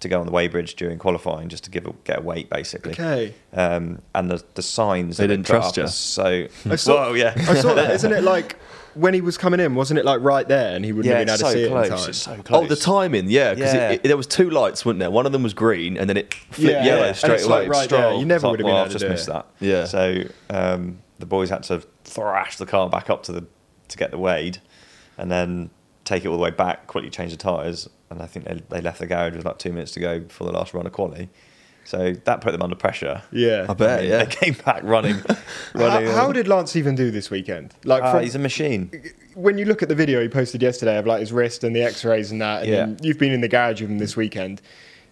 to go on the weighbridge during qualifying just to give a, get a weight basically. Okay. Um, and the the signs They didn't trust up you. So I <laughs> saw, well, yeah. I saw that. Isn't it <laughs> like when he was coming in, wasn't it like right there, and he wouldn't Yeah, have been able it's to see close. it in time? It's so close. Oh, the timing, yeah, because Yeah. there was two lights, weren't there? One of them was green, and then it flipped Yeah, yellow yeah. And straight it's like away. right there. You never would have been well, able I've to just do missed it. that. Yeah. So um, the boys had to thrash the car back up to the to get the wade, and then take it all the way back, quickly change the tyres, and I think they, they left the garage with like two minutes to go before the last run of quali. So that put them under pressure. Yeah. I bet, yeah. They came back running. <laughs> How, running how did Lance even do this weekend? Like, Ah, from- he's a machine. when you look at the video he posted yesterday of like his wrist and the X-rays and that, and Yeah. you've been in the garage with him this weekend.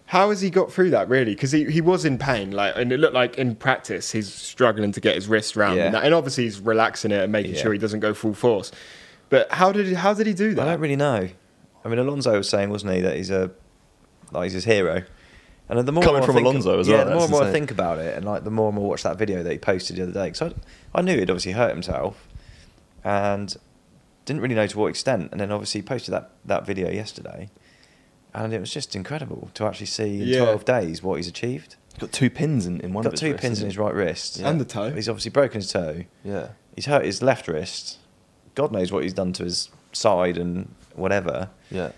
How has he got through that really? Because he, he was in pain, like, and it looked like in practice he's struggling to get his wrist round, Yeah. and, that, and obviously he's relaxing it and making Yeah. sure he doesn't go full force. But how did how did he do that? I don't really know. I mean, Alonso was saying, wasn't he, that he's a like he's his hero. And the more Coming more I from think- Alonso as yeah, well, the more and more I think about it, and like the more and more I watch that video that he posted the other day, because I, I knew he'd obviously hurt himself, and didn't really know to what extent. And then obviously he posted that that video yesterday, and it was just incredible to actually see in Yeah. twelve days what he's achieved. He's got two pins in, in one got of his two wrists, pins in his right wrist Yeah. And the toe. He's obviously broken his toe. Yeah. he's hurt his left wrist. God knows what he's done to his side and whatever. Yeah.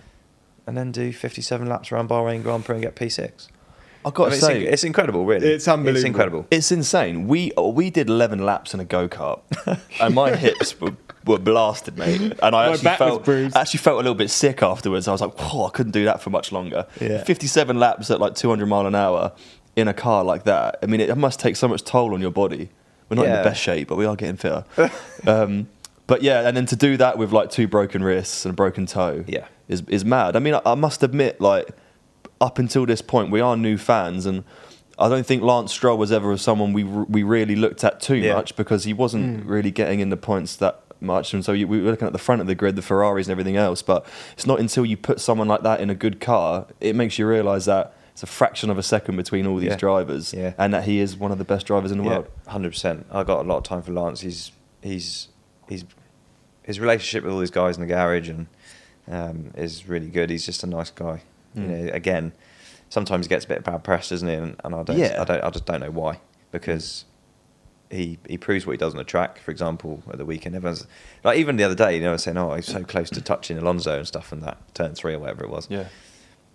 And then do 57 laps around Bahrain Grand Prix and get P6. I've got I to say, it's, it's incredible, really. It's incredible. It's insane. We we did eleven laps in a go kart, <laughs> and my hips were, were blasted, mate. And I My actually felt actually felt a little bit sick afterwards. I was like, "Whoa, I couldn't do that for much longer." Yeah. Fifty-seven laps at like two hundred mile an hour in a car like that. I mean, it must take so much toll on your body. We're not in the best shape, but we are getting fitter. <laughs> um, but yeah, and then to do that with like two broken wrists and a broken toe, Yeah. is is mad. I mean, I, I must admit, like up until this point, we are new fans, and I don't think Lance Stroll was ever someone we we really looked at too Yeah. much because he wasn't really getting in the points that much, and so you, we were looking at the front of the grid, the Ferraris and everything else. But it's not until you put someone like that in a good car, it makes you realise that it's a fraction of a second between all these Yeah. drivers, Yeah. and that he is one of the best drivers in the world. hundred percent. I got a lot of time for Lance. He's he's he's his relationship with all these guys in the garage and um, is really good. He's just a nice guy. You Mm. know, again, sometimes he gets a bit of bad press, doesn't he? And, and I don't, Yeah. I don't, I just don't know why. Because he he proves what he does on the track. For example, at the weekend, everyone's like even the other day, you know, I was saying, "Oh, he's so close to touching Alonso and stuff," and that turn three or whatever it was. Yeah.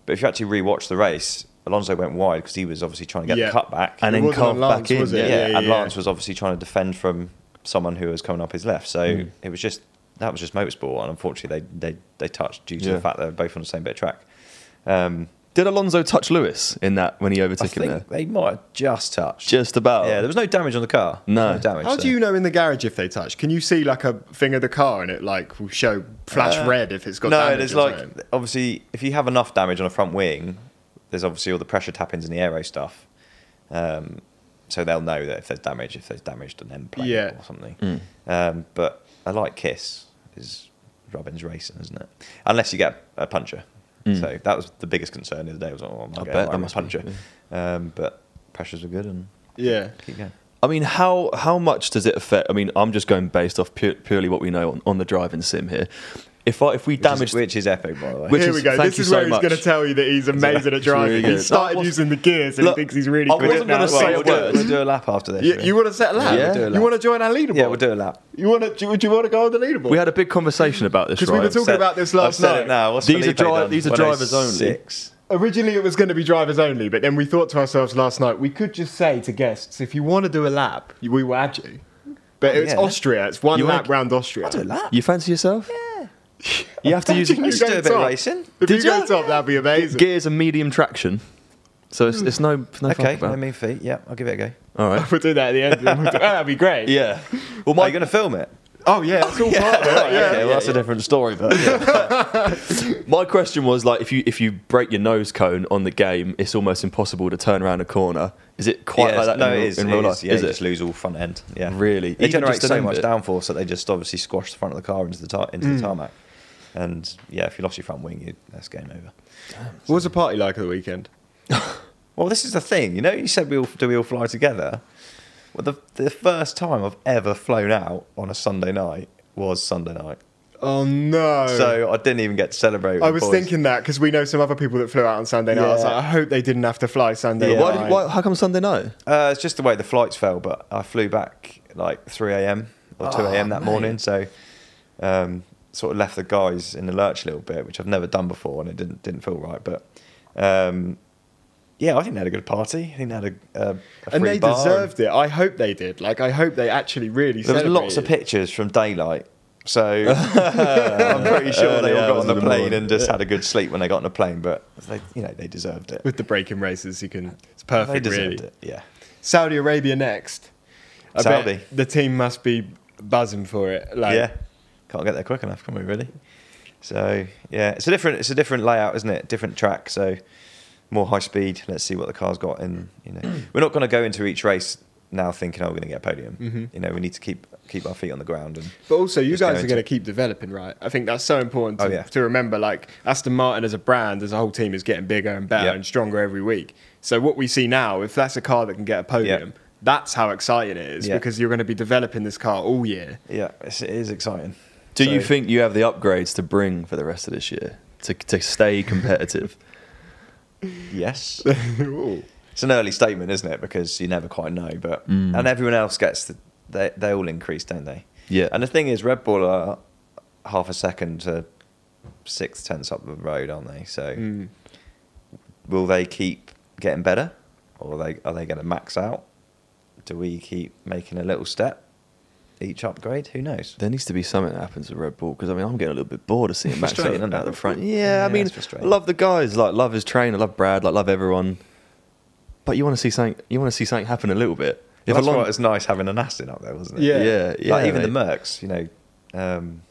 But if you actually rewatch the race, Alonso went wide because he was obviously trying to get Yeah. the cut back And It then wasn't carved on Lance, back in, was it? Yeah, yeah. Yeah, yeah, and yeah. Lance was obviously trying to defend from someone who was coming up his left. So Mm. it was just that was just motorsport, and unfortunately they they, they touched due to Yeah. the fact they were both on the same bit of track. Um, Did Alonso touch Lewis in that when he I overtook him think there? they might have just touched. Just about. Yeah, there was no damage on the car. No. no damage. How so- do you know in the garage if they touch? Can you see like a thing of the car and it like will show flash Uh, red if it's got no, damage? there's like something? obviously if you have enough damage on a front wing, there's obviously all the pressure tappings and the aero stuff. Um, so they'll know that if there's damage, if there's damage to an end plate Yeah. or something. Mm. Um, but a light kiss is Robbins racing, isn't it? Unless you get a puncher. Mm. So that was the biggest concern the other day. Was oh, am I I getting bet a that must be, puncher? Um, but pressures were good and Yeah. keep going. I mean, how how much does it affect? I mean, I'm just going based off pu- purely what we know on, on the driving sim here. If I, if we damage, which is epic, by the way. Which Here is- we go. This you is so where he's going to tell you that he's amazing at driving. really he started No, using the gears and Look, he thinks he's really I good. wasn't gonna say Right, a we'll, do, word. we'll do a lap after this. You, shall we? you want to set a lap? Yeah, we'll do a You want to join our leaderboard? Yeah, we'll do a lap. You want to? Do, do you want to go on the leaderboard? we had a big conversation about this. because we were talking Said- about this I've last said night. it now. What's These are Felipe dri- done these are drivers only. Six. Originally, it was going to be drivers only, but then we thought to ourselves last night, we could just say to guests, if you want to do a lap, we will add you. But oh, it's. Austria. It's one lap round Austria. I'll do a lap. You fancy yourself? Yeah. You have to <laughs> use you do a bit of racing. If Did you go top, that'd be amazing. gears and medium traction, so it's, it's no no Okay, no mean feet. Yeah, I'll give it a go. All right. <laughs> We'll do that at the end. We'll do- oh, that'd be great. Yeah. Well, Are my you going to film it? Oh yeah, it's all <laughs> part of it. right? Yeah. okay, well, that's a different story, but yeah. my question was like, if you if you break your nose cone on the game, it's almost impossible to turn around a corner. Is it quite Yeah, like that no, in, it real- in real is. life? Yeah, is you it just lose all front end. Yeah, really? They Even generate so much bit? downforce that they just obviously squash the front of the car into the tar- into Hmm. the tarmac. And yeah, if you lost your front wing, you, that's game over. What was the party like at the weekend? <laughs> Well, this is the thing. You know, you said we all do we all fly together. Well, the the first time I've ever flown out on a Sunday night was Sunday night. Oh no! So I didn't even get to celebrate. With I was boys. thinking that because we know some other people that flew out on Sunday night. I was like, I hope they didn't have to fly Sunday Yeah. Why, night. did, why, how come Sunday night? Uh, it's just the way the flights fell, but I flew back like 3 a.m. or 2 Oh, a.m. that mate. morning. So um, sort of left the guys in the lurch a little bit, which I've never done before, and it didn't didn't feel right. But um, yeah, I think they had a good party. I think they had a, a, a and they deserved it. I hope they did. Like I hope they actually really. There was lots of pictures from daylight. So <laughs> <laughs> I'm pretty sure they all got on the plane morning. and just had a good sleep when they got on the plane. But they, you know, they deserved it. with the breaking races. You can. It's perfect. They deserved really. it. Yeah. Saudi Arabia next. I Saudi. the team must be buzzing for it. Like, yeah. Can't get there quick enough, can we? Really? So yeah, it's a different it's a different layout, isn't it? Different track. So more high speed. Let's see what the car's got. In you know, <clears throat> we're not going to go into each race now thinking, oh, we're going to get a podium. Mhm. You know, we need to keep keep our feet on the ground. And But also, you just go guys are going to keep developing, right? I think that's so important to, Oh, yeah. to remember. Like Aston Martin as a brand, as a whole team, is getting bigger and better Yep. and stronger every week. So what we see now, if that's a car that can get a podium, that's how exciting it is because you're going to be developing this car all year. Yeah, it's, it is exciting. Do you think you have the upgrades to bring for the rest of this year to to stay competitive? Yes. <laughs> it's an early statement, isn't it? Because you never quite know. But Mm. and everyone else gets the, they they all increase, don't they? Yeah. And the thing is, Red Bull are half a second to six tenths up the road, aren't they? So Mm. will they keep getting better, or are they are they going to max out? Do we keep making a little step each upgrade? Who knows? There needs to be something that happens with Red Bull because I mean I'm getting a little bit bored of seeing <laughs> Max out, Frustrating, isn't out the front. Yeah, Yeah, I mean I love the guys, like love his trainer, love Brad, like love everyone. But you want to see something. You want to see something happen a little bit. Well, that's along- why it was nice having an Aston up there, wasn't it? Yeah. yeah, yeah. like even the mate. Mercs, you know, um,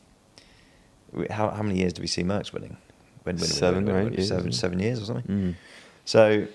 how how many years do we see Mercs winning? Win, win, win, Seven win, or win, eight years, seven, seven years or something. Mm. So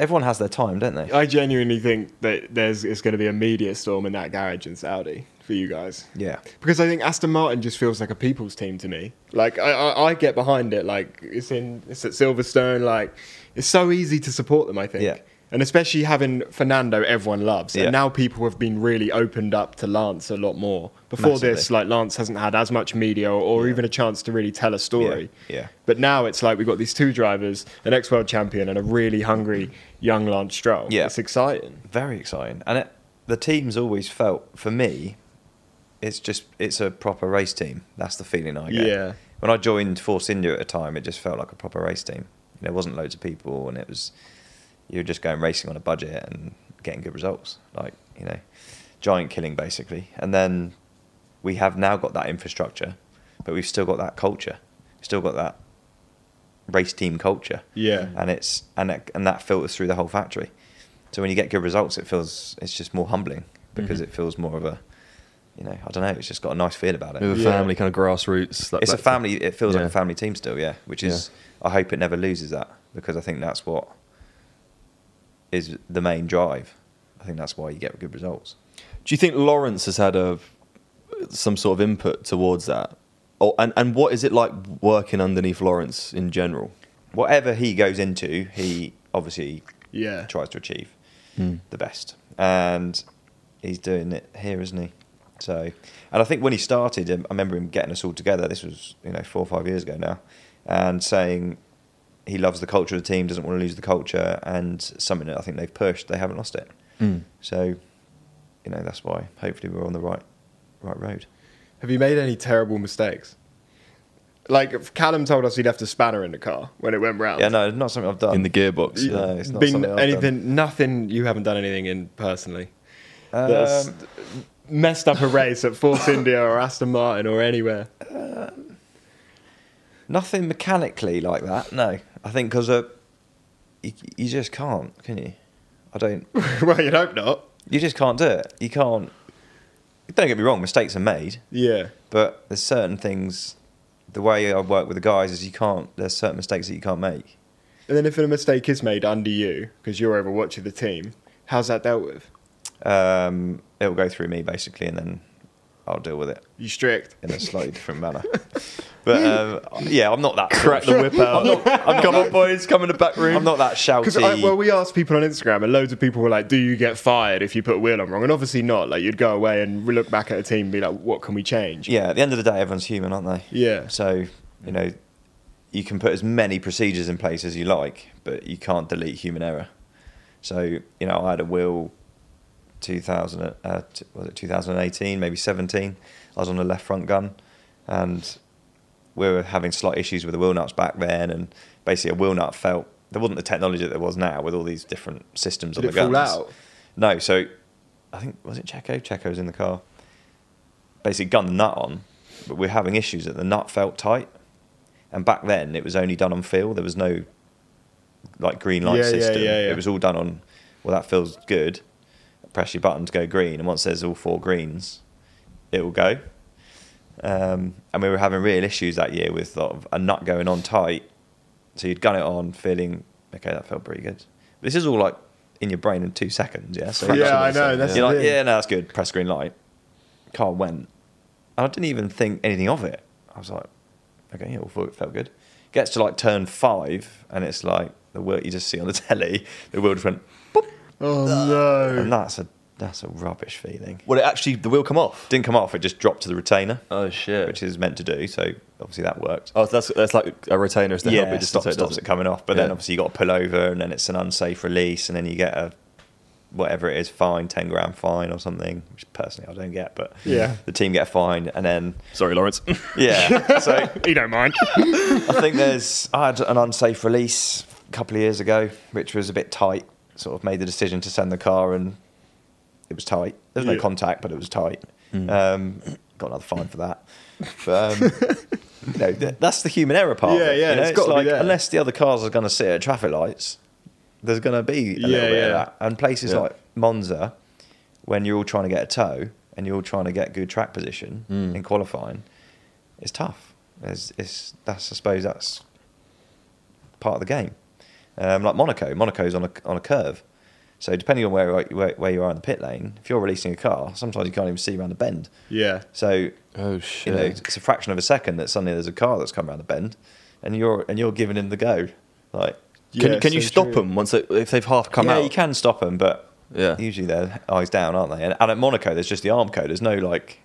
everyone has their time, don't they? I genuinely think that there's it's going to be a media storm in that garage in Saudi for you guys. Yeah, Because I think Aston Martin just feels like a people's team to me. Like I, I, I get behind it. Like it's in it's at Silverstone. Like it's so easy to support them. I think. Yeah. And especially having Fernando, everyone loves. Yeah. And now people have been really opened up to Lance a lot more. Before this, like Lance hasn't had as much media or, or Yeah. even a chance to really tell a story. Yeah, yeah. But now it's like we've got these two drivers, an ex-world champion and a really hungry young Lance Stroll. Yeah. It's exciting. very exciting. And it, the team's always felt for me, it's just it's a proper race team. That's the feeling I get. Yeah. When I joined Force India at a time, it just felt like a proper race team. There wasn't loads of people, and it was you were just going racing on a budget and getting good results. Like you know, giant killing basically. And then we have now got that infrastructure, but we've still got that culture. we've Still got that race team culture. Yeah. And it's and that, and that filters through the whole factory. So when you get good results, it feels it's just more humbling because Mhm. it feels more of a, you know, I don't know. It's just got a nice feel about it. With a Yeah. family kind of grassroots. Like it's a family. It feels like a family team still, yeah. Which is, I hope it never loses that because I think that's what is the main drive. I think that's why you get good results. Do you think Lawrence has had a some sort of input towards that? Or, and and what is it like working underneath Lawrence in general? Whatever he goes into, he obviously Yeah. tries to achieve Hmm. the best, and he's doing it here, isn't he? So, and I think when he started, um, I remember him getting us all together. This was you know four or five years ago now, and saying he loves the culture of the team, doesn't want to lose the culture, and something that I think they've pushed. They haven't lost it. Mm. So, you know that's why hopefully we're on the right right road. Have you made any terrible mistakes? Like if Callum told us he left a spanner in the car when it went round. Yeah, no, it's not something I've done In the gearbox. You- No, it's not been something I've anything, nothing. You haven't done anything in personally. that's Um, messed up a race at Force India or Aston Martin or anywhere. Nothing mechanically like that. No, I think because uh, you, you just can't, can you? I don't. <laughs> well, you'd hope not. You just can't do it. You can't. Don't get me wrong. Mistakes are made, Yeah. but there's certain things. The way I work with the guys is you can't. There's certain mistakes that you can't make. And then if a mistake is made under you because you're overwatching the team, how's that dealt with? Um, it'll go through me basically, and then I'll deal with it You strict. in a slightly different manner. <laughs> But um, yeah, I'm not that. Crack the whip out. Come on, boys, come in the back room. I'm not that Because shouty. well, we asked people on Instagram, and loads of people were like, "Do you get fired if you put a wheel on wrong?" And obviously not. Like you'd go away and look back at a team and be like, "What can we change?" yeah, at the end of the day, everyone's human, aren't they? Yeah. So, you know, you can put as many procedures in place as you like, but you can't delete human error. So, you know, I had a wheel 2000, uh, t- was it 2018, maybe 17. I was on the left front gun and we were having slight issues with the wheel nuts back then, and basically a wheel nut felt there wasn't the technology that there was now with all these different systems Did on it the fall guns. out? No, so I think was it Checo? Checo was in the car. Basically, gun the nut on, but we're having issues that the nut felt tight, and back then it was only done on feel. There was no like green light yeah, system. yeah, yeah. It was all done on. Well, that feels good. Press your button to go green, and once there's all four greens, it will go. Um, and we were having real issues that year with sort of a nut going on tight. So you'd gun it on, feeling okay, that felt pretty good. This is all like in your brain in two seconds, yeah. So Yeah, I know, that's you're like, thing. yeah, no, that's good. Press green light. Car went, and I didn't even think anything of it. I was like, okay, yeah, all felt good. Gets to like turn five, and it's like the wheel you just see on the <laughs> telly. The world just went, Oh no! and that's a that's a rubbish feeling. Well, it actually the wheel come off? Didn't come off. It just dropped to the retainer. Oh shit! Which is meant to do. So obviously that worked. Oh, so that's that's like a retainer to yeah, help it just stop, so it stops it coming off. But then obviously you got to pull over, and then it's an unsafe release, and then you get a whatever it is fine, ten grand fine or something. Which personally I don't get, but Yeah. the team get a fine, and then Sorry, Lawrence. yeah. <laughs> So you don't mind. I think there's I had an unsafe release a couple of years ago, which was a bit tight. Sort of made the decision to send the car, and it was tight. There was no contact, but it was tight. Um, got another fine for that. But um, <laughs> you know, th- that's the human error part. Yeah, yeah, You know? it's it's gotta like unless the other cars are going to sit at traffic lights, there's going to be a Yeah, little bit yeah. of that. And places Yeah. like Monza, when you're all trying to get a tow and you're all trying to get good track position Mm. in qualifying, it's tough. It's, it's that's I suppose that's part of the game. Um, like Monaco, Monaco's on a on a curve, so depending on where, where where you are in the pit lane, if you're releasing a car, sometimes you can't even see around the bend. Yeah. So Oh you shit! know it's a fraction of a second that suddenly there's a car that's come around the bend, and you're and you're giving him the go. Like can Yeah, can you so stop true. them once they, if they've half come yeah, out? Yeah, you can stop them, but Yeah. usually they're eyes down, aren't they? And, and at Monaco, there's just the arm code. There's no like,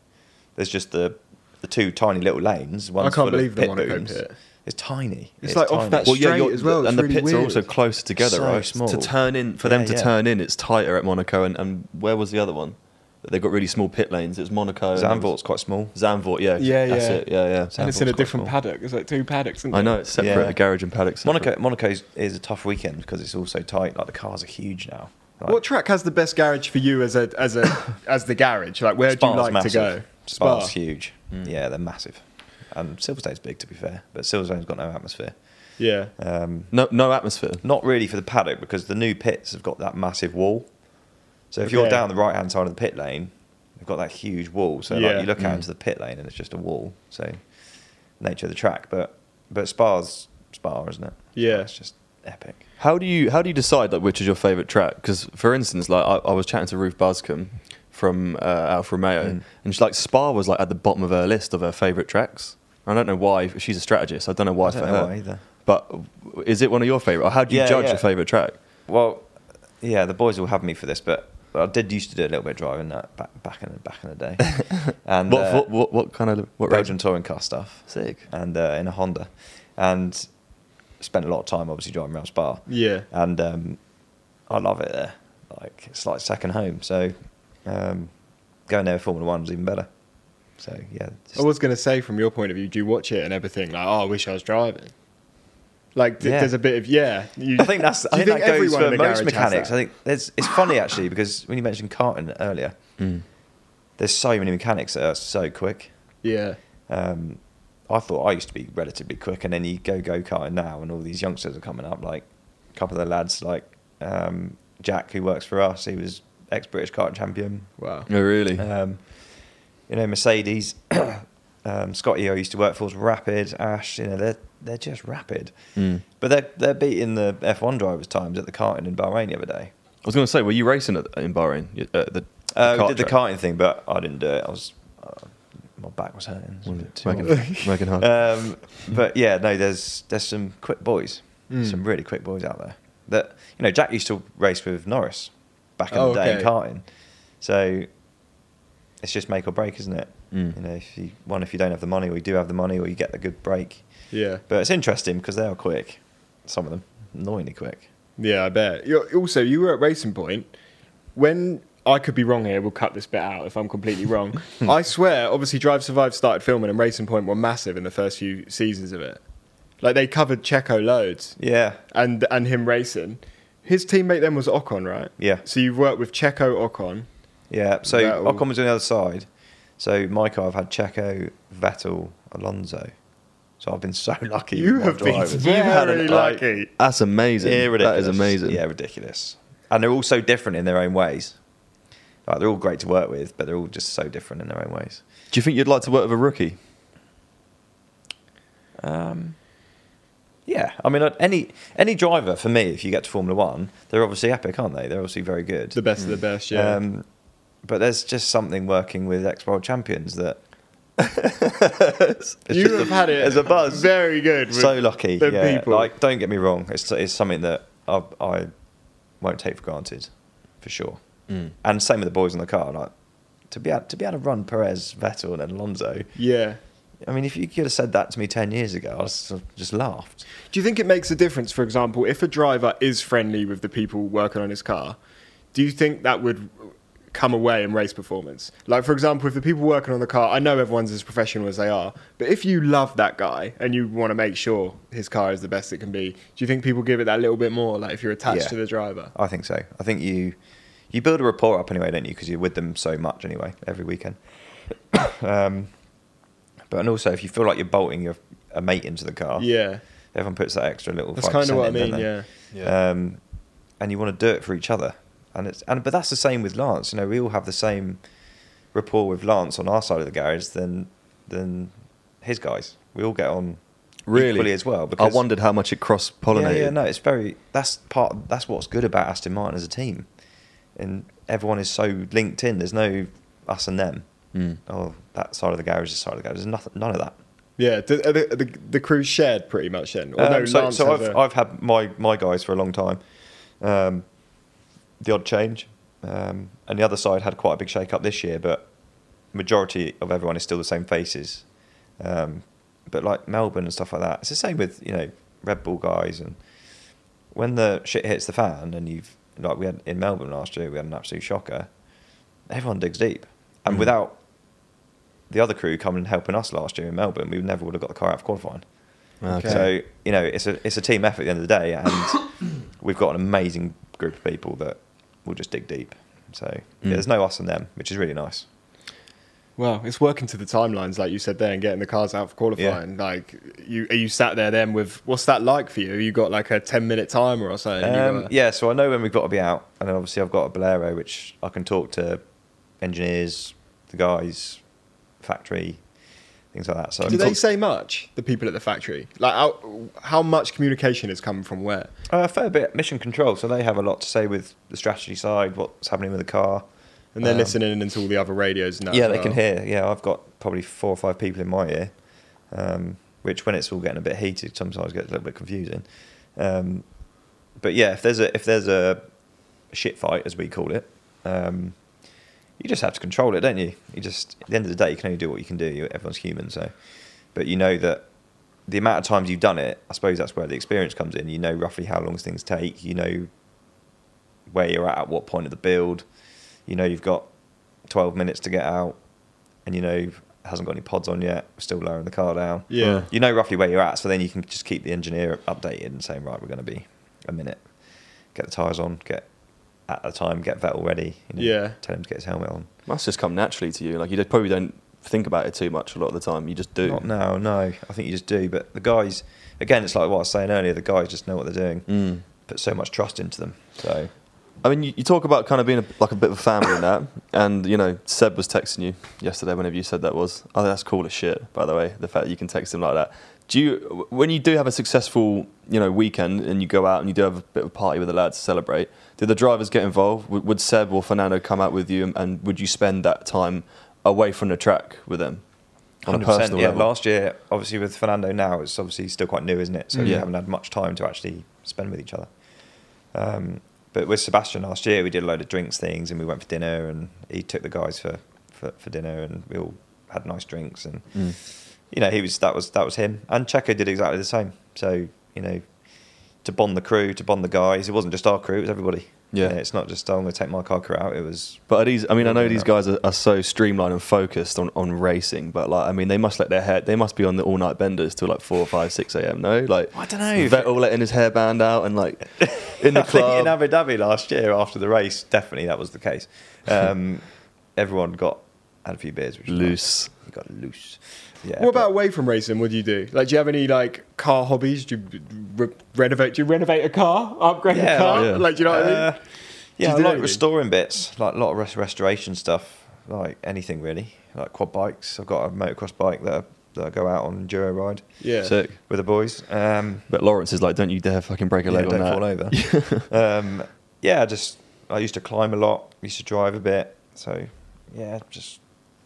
there's just the the two tiny little lanes. One's can't believe the Monaco booms. pit. It's tiny. It's like off that Well, straight you're- as well, it's and the really pits are also closer together, So right? small. To turn in for them to yeah. turn in, it's tighter at Monaco. And, and where was the other one? They've got really small pit lanes. It's Monaco. Zandvoort's quite small. Zandvoort, yeah, Yeah, that's yeah. it. Yeah, yeah. and it's in a different small. paddock. It's like two paddocks. Isn't I know it's separate. Yeah. The garage and paddock. separate. Monaco, Monaco's is a tough weekend because it's all so tight. Like the cars are huge now. Like, What track has the best garage for you as a as a <laughs> as the garage? Like where do you like massive. to go? Spa's huge. Yeah, they're massive. And Silverstone's big, to be fair, but Silverstone's got no atmosphere. Yeah. Um, no, no atmosphere. Not really for the paddock because the new pits have got that massive wall. So if you're Okay. down the right hand side of the pit lane, they've got that huge wall. So Yeah. like you look out Mm. into the pit lane and it's just a wall. So nature of the track, but but Spa's Spa, isn't it? Yeah. it's just epic. How do you how do you decide like which is your favourite track? Because for instance, like I, I was chatting to Ruth Buscombe from uh, Alfa Romeo, Mm. and she's like Spa was like at the bottom of her list of her favourite tracks. I don't know why. She's a strategist. I don't know why I don't for know her. why either. But is it one of your favourite? Or how do you Yeah, judge yeah. your favourite track? Well, yeah, the boys will have me for this, but I did used to do a little bit of driving that back back in back in the day. <laughs> and What, uh, what, what what kind of what Belgian race? touring car stuff. Sick. And uh, in a Honda, and spent a lot of time obviously driving around Spa. Yeah. And um, I love it there. Like it's like second home. So um, going there with Formula One was even better. So yeah, just- I was going to say, from your point of view, do you watch it and everything? Like, oh, I wish I was driving. Like, th- Yeah. there's a bit of yeah. You, I think that's. I you think, that goes for most mechanics. I think there's. It's funny actually because when you mentioned karting earlier, Mm. there's so many mechanics that are so quick. Yeah. Um, I thought I used to be relatively quick, and then you go go karting now, and all these youngsters are coming up. Like a couple of the lads, like um, Jack, who works for us, he was ex British karting champion. Wow. Oh, really? Um, you know, Mercedes, <clears throat> um, Scotty, who I used to work for, was rapid. Ash, you know, they're they're just rapid. Mm. But they're they're beating the F1 drivers' times at the karting in Bahrain the other day. I was going to say, were you racing at, in Bahrain? You- Uh, the, Uh, we did the track? karting thing, but I didn't do it. I was uh, my back was hurting. Was a bit too Working- <laughs> working hard. Um, but yeah, no, there's there's some quick boys, Mm. some really quick boys out there. That you know, Jack used to race with Norris back in Oh, the day okay. in karting. So it's just make or break, isn't it? Mm. You know, if you one if you don't have the money, or you do have the money, or you get the good break. Yeah. But it's interesting because they are quick. Some of them annoyingly quick. Yeah, I bet. You're, also, you were at Racing Point when I could be wrong here. We'll cut this bit out if I'm completely wrong. <laughs> I swear, obviously, Drive Survive started filming, and Racing Point were massive in the first few seasons of it. Like they covered Checo loads. Yeah. And and him racing. His teammate then was Ocon, right? Yeah. So you've worked with Checo, Ocon. Yeah, so Vettel. Ocon was on the other side. So my car, I've had Checo, Vettel, Alonso. So I've been so <laughs> lucky. You have been drivers. very You've had an- like- lucky. That's amazing. Yeah, ridiculous. is amazing. Yeah, ridiculous. And they're all so different in their own ways. Like they're all great to work with, but they're all just so different in their own ways. Do you think you'd like to work with a rookie? Um, yeah, I mean, any any driver for me, if you get to Formula One, they're obviously epic, aren't they? They're obviously very good. The best of the best, yeah. Um, but there's just something working with ex world champions that <laughs> you have had it as a buzz. Very good. so lucky. the yeah. people. Like, don't get me wrong. It's it's something that I, I won't take for granted, for sure. Mm. And same with the boys in the car. Like to be able, to be able to run Perez, Vettel, and Alonso. Yeah. I mean, if you could have said that to me ten years ago, I just, just laughed. Do you think it makes a difference, for example, if a driver is friendly with the people working on his car, do you think that would come away in race performance? Like, for example, if the people working on the car, I know everyone's as professional as they are, but if you love that guy and you want to make sure his car is the best it can be, do you think people give it that little bit more, like if you're attached Yeah. to the driver? I think so. I think you you build a rapport up anyway, don't you? Because you're with them so much anyway, every weekend. <coughs> um, but and also, if you feel like you're bolting your a mate into the car, Yeah. everyone puts that extra little. That's kinda what I in, don't mean, yeah. Yeah. Um, and you want to do it for each other, and it's and but that's the same with Lance. You know, we all have the same rapport with Lance on our side of the garage than than his guys. We all get on Really? equally as well. I wondered how much it cross pollinated. yeah, yeah, no, it's very. That's part. That's what's good about Aston Martin as a team, and everyone is so linked in. There's no us and them. Mm. Oh, that side of the garage, this side of the garage. There's nothing, none of that. Yeah. Do, are the, the, the crew's shared pretty much then? Um, no, so so I've, a- I've had my, my guys for a long time. Um, the odd change. Um, and the other side had quite a big shake up this year, but majority of everyone is still the same faces. Um, but like Melbourne and stuff like that, it's the same with, you know, Red Bull guys. And when the shit hits the fan and you've, like we had in Melbourne last year, we had an absolute shocker, everyone digs deep. And Mm. without the other crew coming and helping us last year in Melbourne, we never would have got the car out of qualifying. Okay. So you know, it's a it's a team effort at the end of the day, and <coughs> we've got an amazing group of people that will just dig deep. So yeah, Mm. there's no us and them, which is really nice. Well, it's working to the timelines, like you said there, and getting the cars out for qualifying. Like, you are you sat there then with what's that like for you? You got like a ten minute timer or something? and Um, gotta- yeah, so I know when we've got to be out, and then obviously I've got a Bolero, which I can talk to engineers, the guys, factory, things like that. So Do they talk- say much? The people at the factory, like how, how much communication is coming from where? Uh, a fair bit. Mission control, so they have a lot to say with the strategy side, what's happening with the car. And they're Um, listening into all the other radios. And that yeah, they can hear. Yeah, I've got probably four or five people in my ear, um, which when it's all getting a bit heated, sometimes gets a little bit confusing. Um, but yeah, if there's a if there's a shit fight as we call it, um, you just have to control it, don't you? You just at the end of the day, you can only do what you can do. Everyone's human, so. But you know that the amount of times you've done it, I suppose that's where the experience comes in. You know roughly how long things take. You know where you're at at what point of the build. You know you've got 12 minutes to get out, and you know it hasn't got any pods on yet. We're still lowering the car down. Yeah. You know roughly where you're at, so then you can just keep the engineer updated and saying, right, we're going to be a minute. Get the tyres on. Get at the time. Get Vettel ready. You know, Yeah. Tell him to get his helmet on. Must just come naturally to you. Like you probably don't think about it too much a lot of the time. You just do. Not now, no. I think you just do. But the guys, again, it's like what I was saying earlier. The guys just know what they're doing. Mm. Put so much trust into them. So I mean, you, you talk about kind of being a, like a bit of a family in that, and you know, Seb was texting you yesterday. Whenever you said that was, oh, that's cool as shit. By the way, the fact that you can text him like that. Do you, when you do have a successful, you know, weekend and you go out and you do have a bit of a party with the lads to celebrate? Do the drivers get involved? Would, Seb or Fernando come out with you, and, and would you spend that time away from the track with them on a 100%, yeah. level? Last year, obviously with Fernando now, it's obviously still quite new, isn't it? So we Yeah. haven't had much time to actually spend with each other. Um, but with Sebastian last year, we did a load of drinks things, and we went for dinner, and he took the guys for, for, for dinner, and we all had nice drinks, and Mm. you know he was that was that was him, and Checo did exactly the same. So you know, to bond the crew, to bond the guys. It wasn't just our crew; it was everybody. Yeah. it's not just oh, I'm going to take my car crew out. It was. But are these, I mean, I know these guys are, are so streamlined and focused on, on racing, but like, I mean, they must let their hair, they must be on the all night benders till like 4, 5, 6 a.m. No, like, I don't know. Vettel letting his hairband out and like in the <laughs> I think in. Abu Dhabi last year after the race, definitely that was the case. <laughs> Um, everyone got had a few beers, which was Loose. nice. Got loose. Yeah. What about away from racing? What do you do? Like, do you have any like car hobbies? Do you re- renovate? Do you renovate a car? Upgrade Yeah, a car? like- Like, do you know what I mean? Uh, Do yeah, I do like anything? restoring bits, like a lot of rest- restoration stuff, like anything really, like quad bikes. I've got a motocross bike that I, that I go out on enduro ride Yeah. Sick. with the boys. Um, But Lawrence is like, don't you dare fucking break a yeah, leg on don't that. fall over. <laughs> um, yeah, I just I used to climb a lot, used to drive a bit, so yeah, just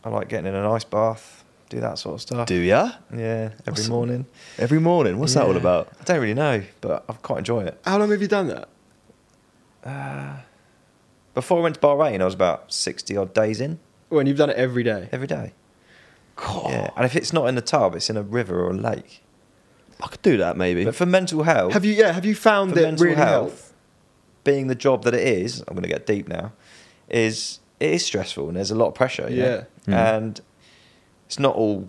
I like getting in an ice bath, do that sort of stuff. Do ya? Yeah, every What's- morning. Every morning. What's that all Yeah. about? I don't really know, but I quite enjoy it. How long have you done that? Uh, before I went to Bahrain, I was about sixty odd days in Oh, and you've done it every day. every day. God, Yeah, and if it's not in the tub, it's in a river or a lake. I could do that maybe. But for mental health, Have you? Yeah. Have you found for it mental really health, help? being the job that it is, I'm going to get deep now. Is it is stressful and there's a lot of pressure. you know? Yeah. Hmm. and it's not all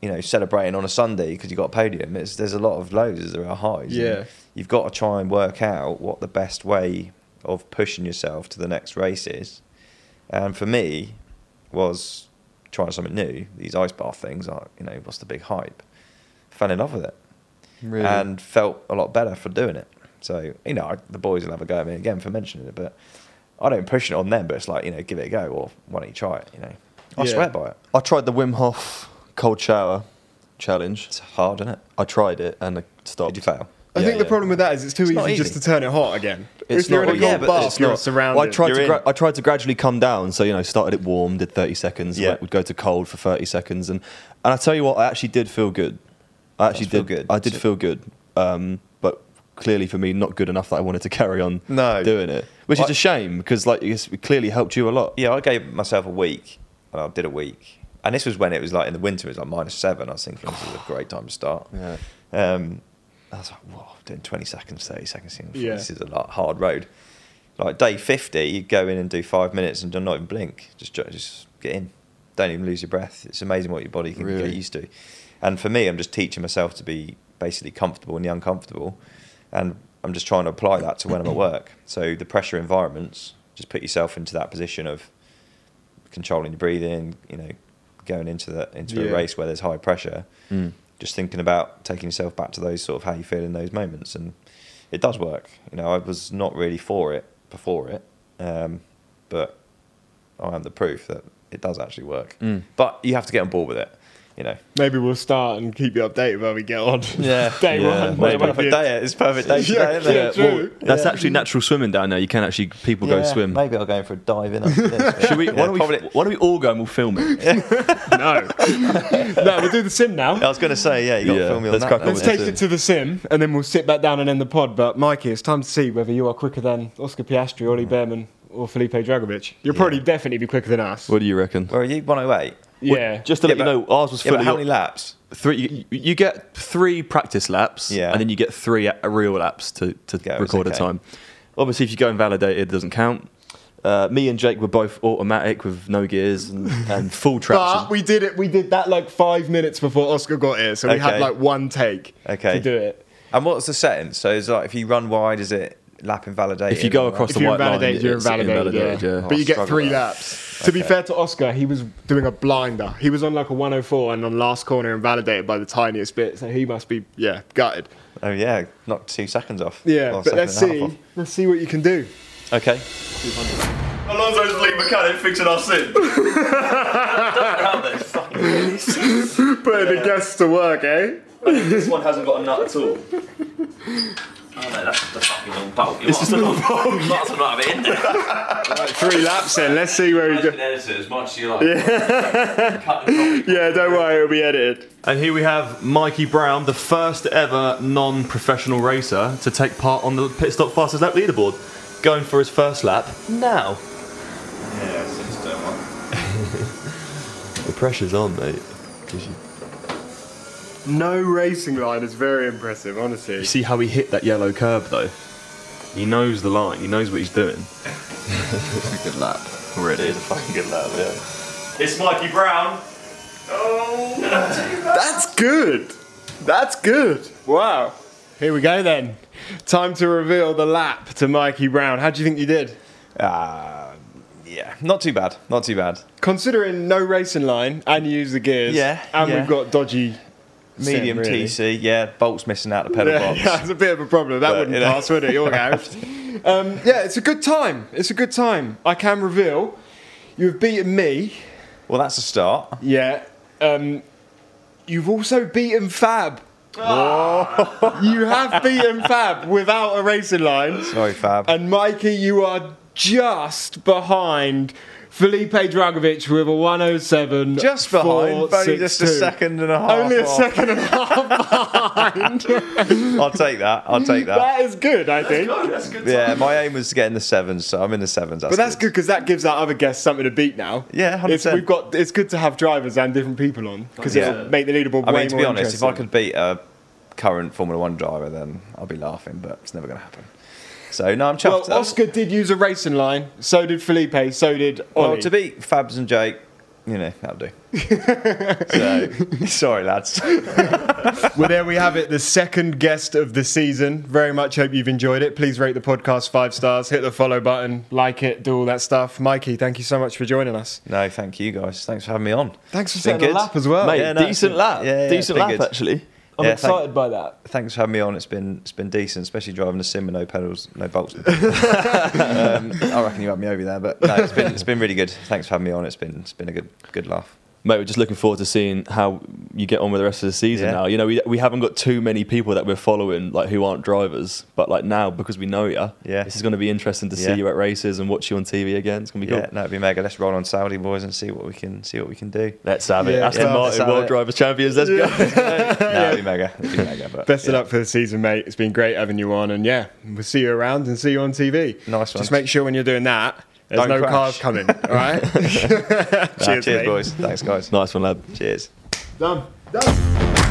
you know celebrating on a Sunday because you got a podium. It's, there's a lot of lows, as there are highs. Yeah. you've got to try and work out what the best way of pushing yourself to the next race is. And for me, was trying something new. These ice bath things are, you know, what's the big hype? Fell in love with it Really? and felt a lot better for doing it. So, you know, I, the boys will have a go at me again for mentioning it, but I don't push it on them, but it's like, you know, give it a go or why don't you try it, you know? I Yeah. swear by it. I tried the Wim Hof cold shower challenge. It's hard, isn't it? I tried it and I stopped. Did you fail? I Yeah, think the yeah. problem with that is it's too It's not easy just to turn it hot again. It's if you're not- in a well, cold yeah, bath, it's you're not- surrounded. Well, I tried You're to gra- I tried to gradually come down. So you know, started it warm, did thirty seconds, Yeah. would go to cold for thirty seconds, and and I tell you what, I actually did feel good. I actually Does feel did. good. I did feel good, um, but clearly for me, not good enough that I wanted to <laughs> carry on No. doing it, which is a shame because like it's- it clearly helped you a lot. Yeah, I gave myself a week and I did a week. And this was when it was like in the winter, it was like minus seven. I was thinking this is a great time to start. <sighs> Yeah. Um, I was like, whoa, doing 20 seconds, 30 seconds. Yeah. This is a lot, hard road. Like day 50, you go in and do five minutes and do not even blink. Just, just get in. Don't even lose your breath. It's amazing what your body can Really? get used to. And for me, I'm just teaching myself to be basically comfortable in the uncomfortable. And I'm just trying to apply that to when I'm at work. So the pressure environments, just put yourself into that position of controlling your breathing, you know, going into the into Yeah. a race where there's high pressure. Mm. Just thinking about taking yourself back to those sort of how you feel in those moments, and it does work. You know, I was not really for it before it, um, but I am the proof that it does actually work. Mm. But you have to get on board with it. You know. Maybe we'll start and keep you updated where we get on. Yeah. <laughs> day Yeah. one. Well, Maybe. perfect day. It's perfect day today, Yeah, isn't yeah, it? true. That's Yeah. actually natural swimming down there. You can actually people go swim. Maybe I'll go for a dive in. After this. Should we? Yeah, why, don't we why don't we all go and we'll film it? <laughs> no. no, we'll do the sim now. I was going to say, yeah, you got to film me on let's that. crack now, on Let's with take it to the sim, and then we'll sit back down and end the pod. But Mikey, it's time to see whether you are quicker than Oscar Piastri, Ollie hmm. Bearman, or Felipe Drugovich. You'll probably definitely be quicker than us. What do you reckon? Where are you? 108. Yeah. Just to Yeah, let you know, ours was Yeah, fully but how many laps? three. You, you get three practice laps, Yeah. and then you get three a- real laps to, to Yeah, it's record a time. Obviously, if you go invalidated, it doesn't count. Uh, me and Jake were both automatic with no gears and, and full traction. But we did it. We did that like five minutes before Oscar got here, so we had like one take Okay. to do it. And what's the setting? So it's like if you run wide, is it lap invalidated? If you go across If the you're white line, invalidated, you're it's invalidated. invalidated, yeah. yeah. But you get three with that. laps. To be fair to Oscar, he was doing a blinder. He was on like a 104 and on last corner invalidated by the tiniest bit. So he must be yeah gutted. Oh yeah, knocked two seconds off. Yeah, Well, but second let's and a half see. Let's see what you can do. off. Okay. Alonso's lead mechanic fixing our sin. <laughs> <laughs> Putting the guests to work, eh? this one hasn't got a nut at all. <laughs> Oh no, that's the fucking little bolt. You It's might just a as little well- you might as well not have it in there. Like three laps then. Let's see where he You goes. can edit it as much as you like. Cut and copy. Yeah, don't worry, it'll be edited. And here we have Mikey Brown, the first ever non-professional racer to take part on the pit stop fastest lap leaderboard, going for his first lap now. Yeah, since day one. The pressure's on, mate. 'Cause you- No racing line is very impressive, honestly. You see how he hit that yellow curb though? He knows the line. He knows what he's doing. <laughs> It's a good lap. Already. It's a fucking good lap, yeah. It's Mikey Brown. Oh, <laughs> That's good. That's good. Wow. Here we go then. Time to reveal the lap to Mikey Brown. How do you think you did? Uh, yeah, not too bad. Not too bad. Considering no racing line and you use the gears, Yeah, and yeah. we've got dodgy Medium really. TC, yeah. Bolts missing out the pedal Yeah, <laughs> box. yeah, it's a bit of a problem. That But, wouldn't you know. pass, would it? Your garage. <laughs> um, yeah, it's a good time. It's a good time. I can reveal you've beaten me. Well, that's a start. Yeah. Um, you've also beaten Fab. you have beaten Fab without a racing line. Sorry, Fab. And Mikey, you are just behind Felipe Drugovich with a 107. Just behind, but only just a second and a half. Only a off. second and a half behind. <laughs> I'll take that. I'll take that. that is good, I think. that's good. Yeah, my aim was to get in the sevens, so I'm in the sevens. That's But that's good because that gives our other guests something to beat now. Yeah, It's, 100%. we've got. It's good to have drivers and different people on because Yeah. it'll make the leaderboard I way mean, to more be honest, if I could beat a current Formula One driver, then I'll be laughing, but it's never going to happen. So, no, I'm chuffed. Well, Oscar did use a racing line. So did Felipe. So did Ollie. Well, to beat Fabs and Jake, you know, that'll do. <laughs> so, <laughs> sorry, lads. <laughs> well, there we have it. The second guest of the season. Very much hope you've enjoyed it. Please rate the podcast five stars. Hit the follow button. Like it. Do all that stuff. Mikey, thank you so much for joining us. No, thank you guys. Thanks for having me on. Thanks for It's setting a lap as well. Mate, Yeah, no, decent lap. yeah, yeah, decent lap good. actually. I'm Yeah, excited thank- by that. Thanks for having me on. It's been it's been decent, especially driving the sim with no pedals, no bolts. <laughs> um, I reckon you had me over there, but no, it's been it's been really good. Thanks for having me on. It's been it's been a good good laugh. Mate, we're just looking forward to seeing how you get on with the rest of the season Yeah. now. You know, we, we haven't got too many people that we're following, like who aren't drivers, but like now because we know you, Yeah. this is going to be interesting to Yeah. see you at races and watch you on TV again. It's going to be Yeah, cool. no, it'd be mega. Let's roll on Saudi boys and see what we can see what we can do. Let's have it. Yeah, Aston yeah, let's Martin World it. Drivers Champions. Let's go. <laughs> no, it'd be <laughs> mega. It'd be mega. But Best of luck for the season, mate. It's been great having you on, and yeah, we'll see you around and see you on TV. Nice one. Just make sure when you're doing that, there's Don't no crash. cars coming. All right. <laughs> Nah, <laughs> cheers, cheers mate. boys. Thanks, guys. nice one, lad. Cheers. Done. Done.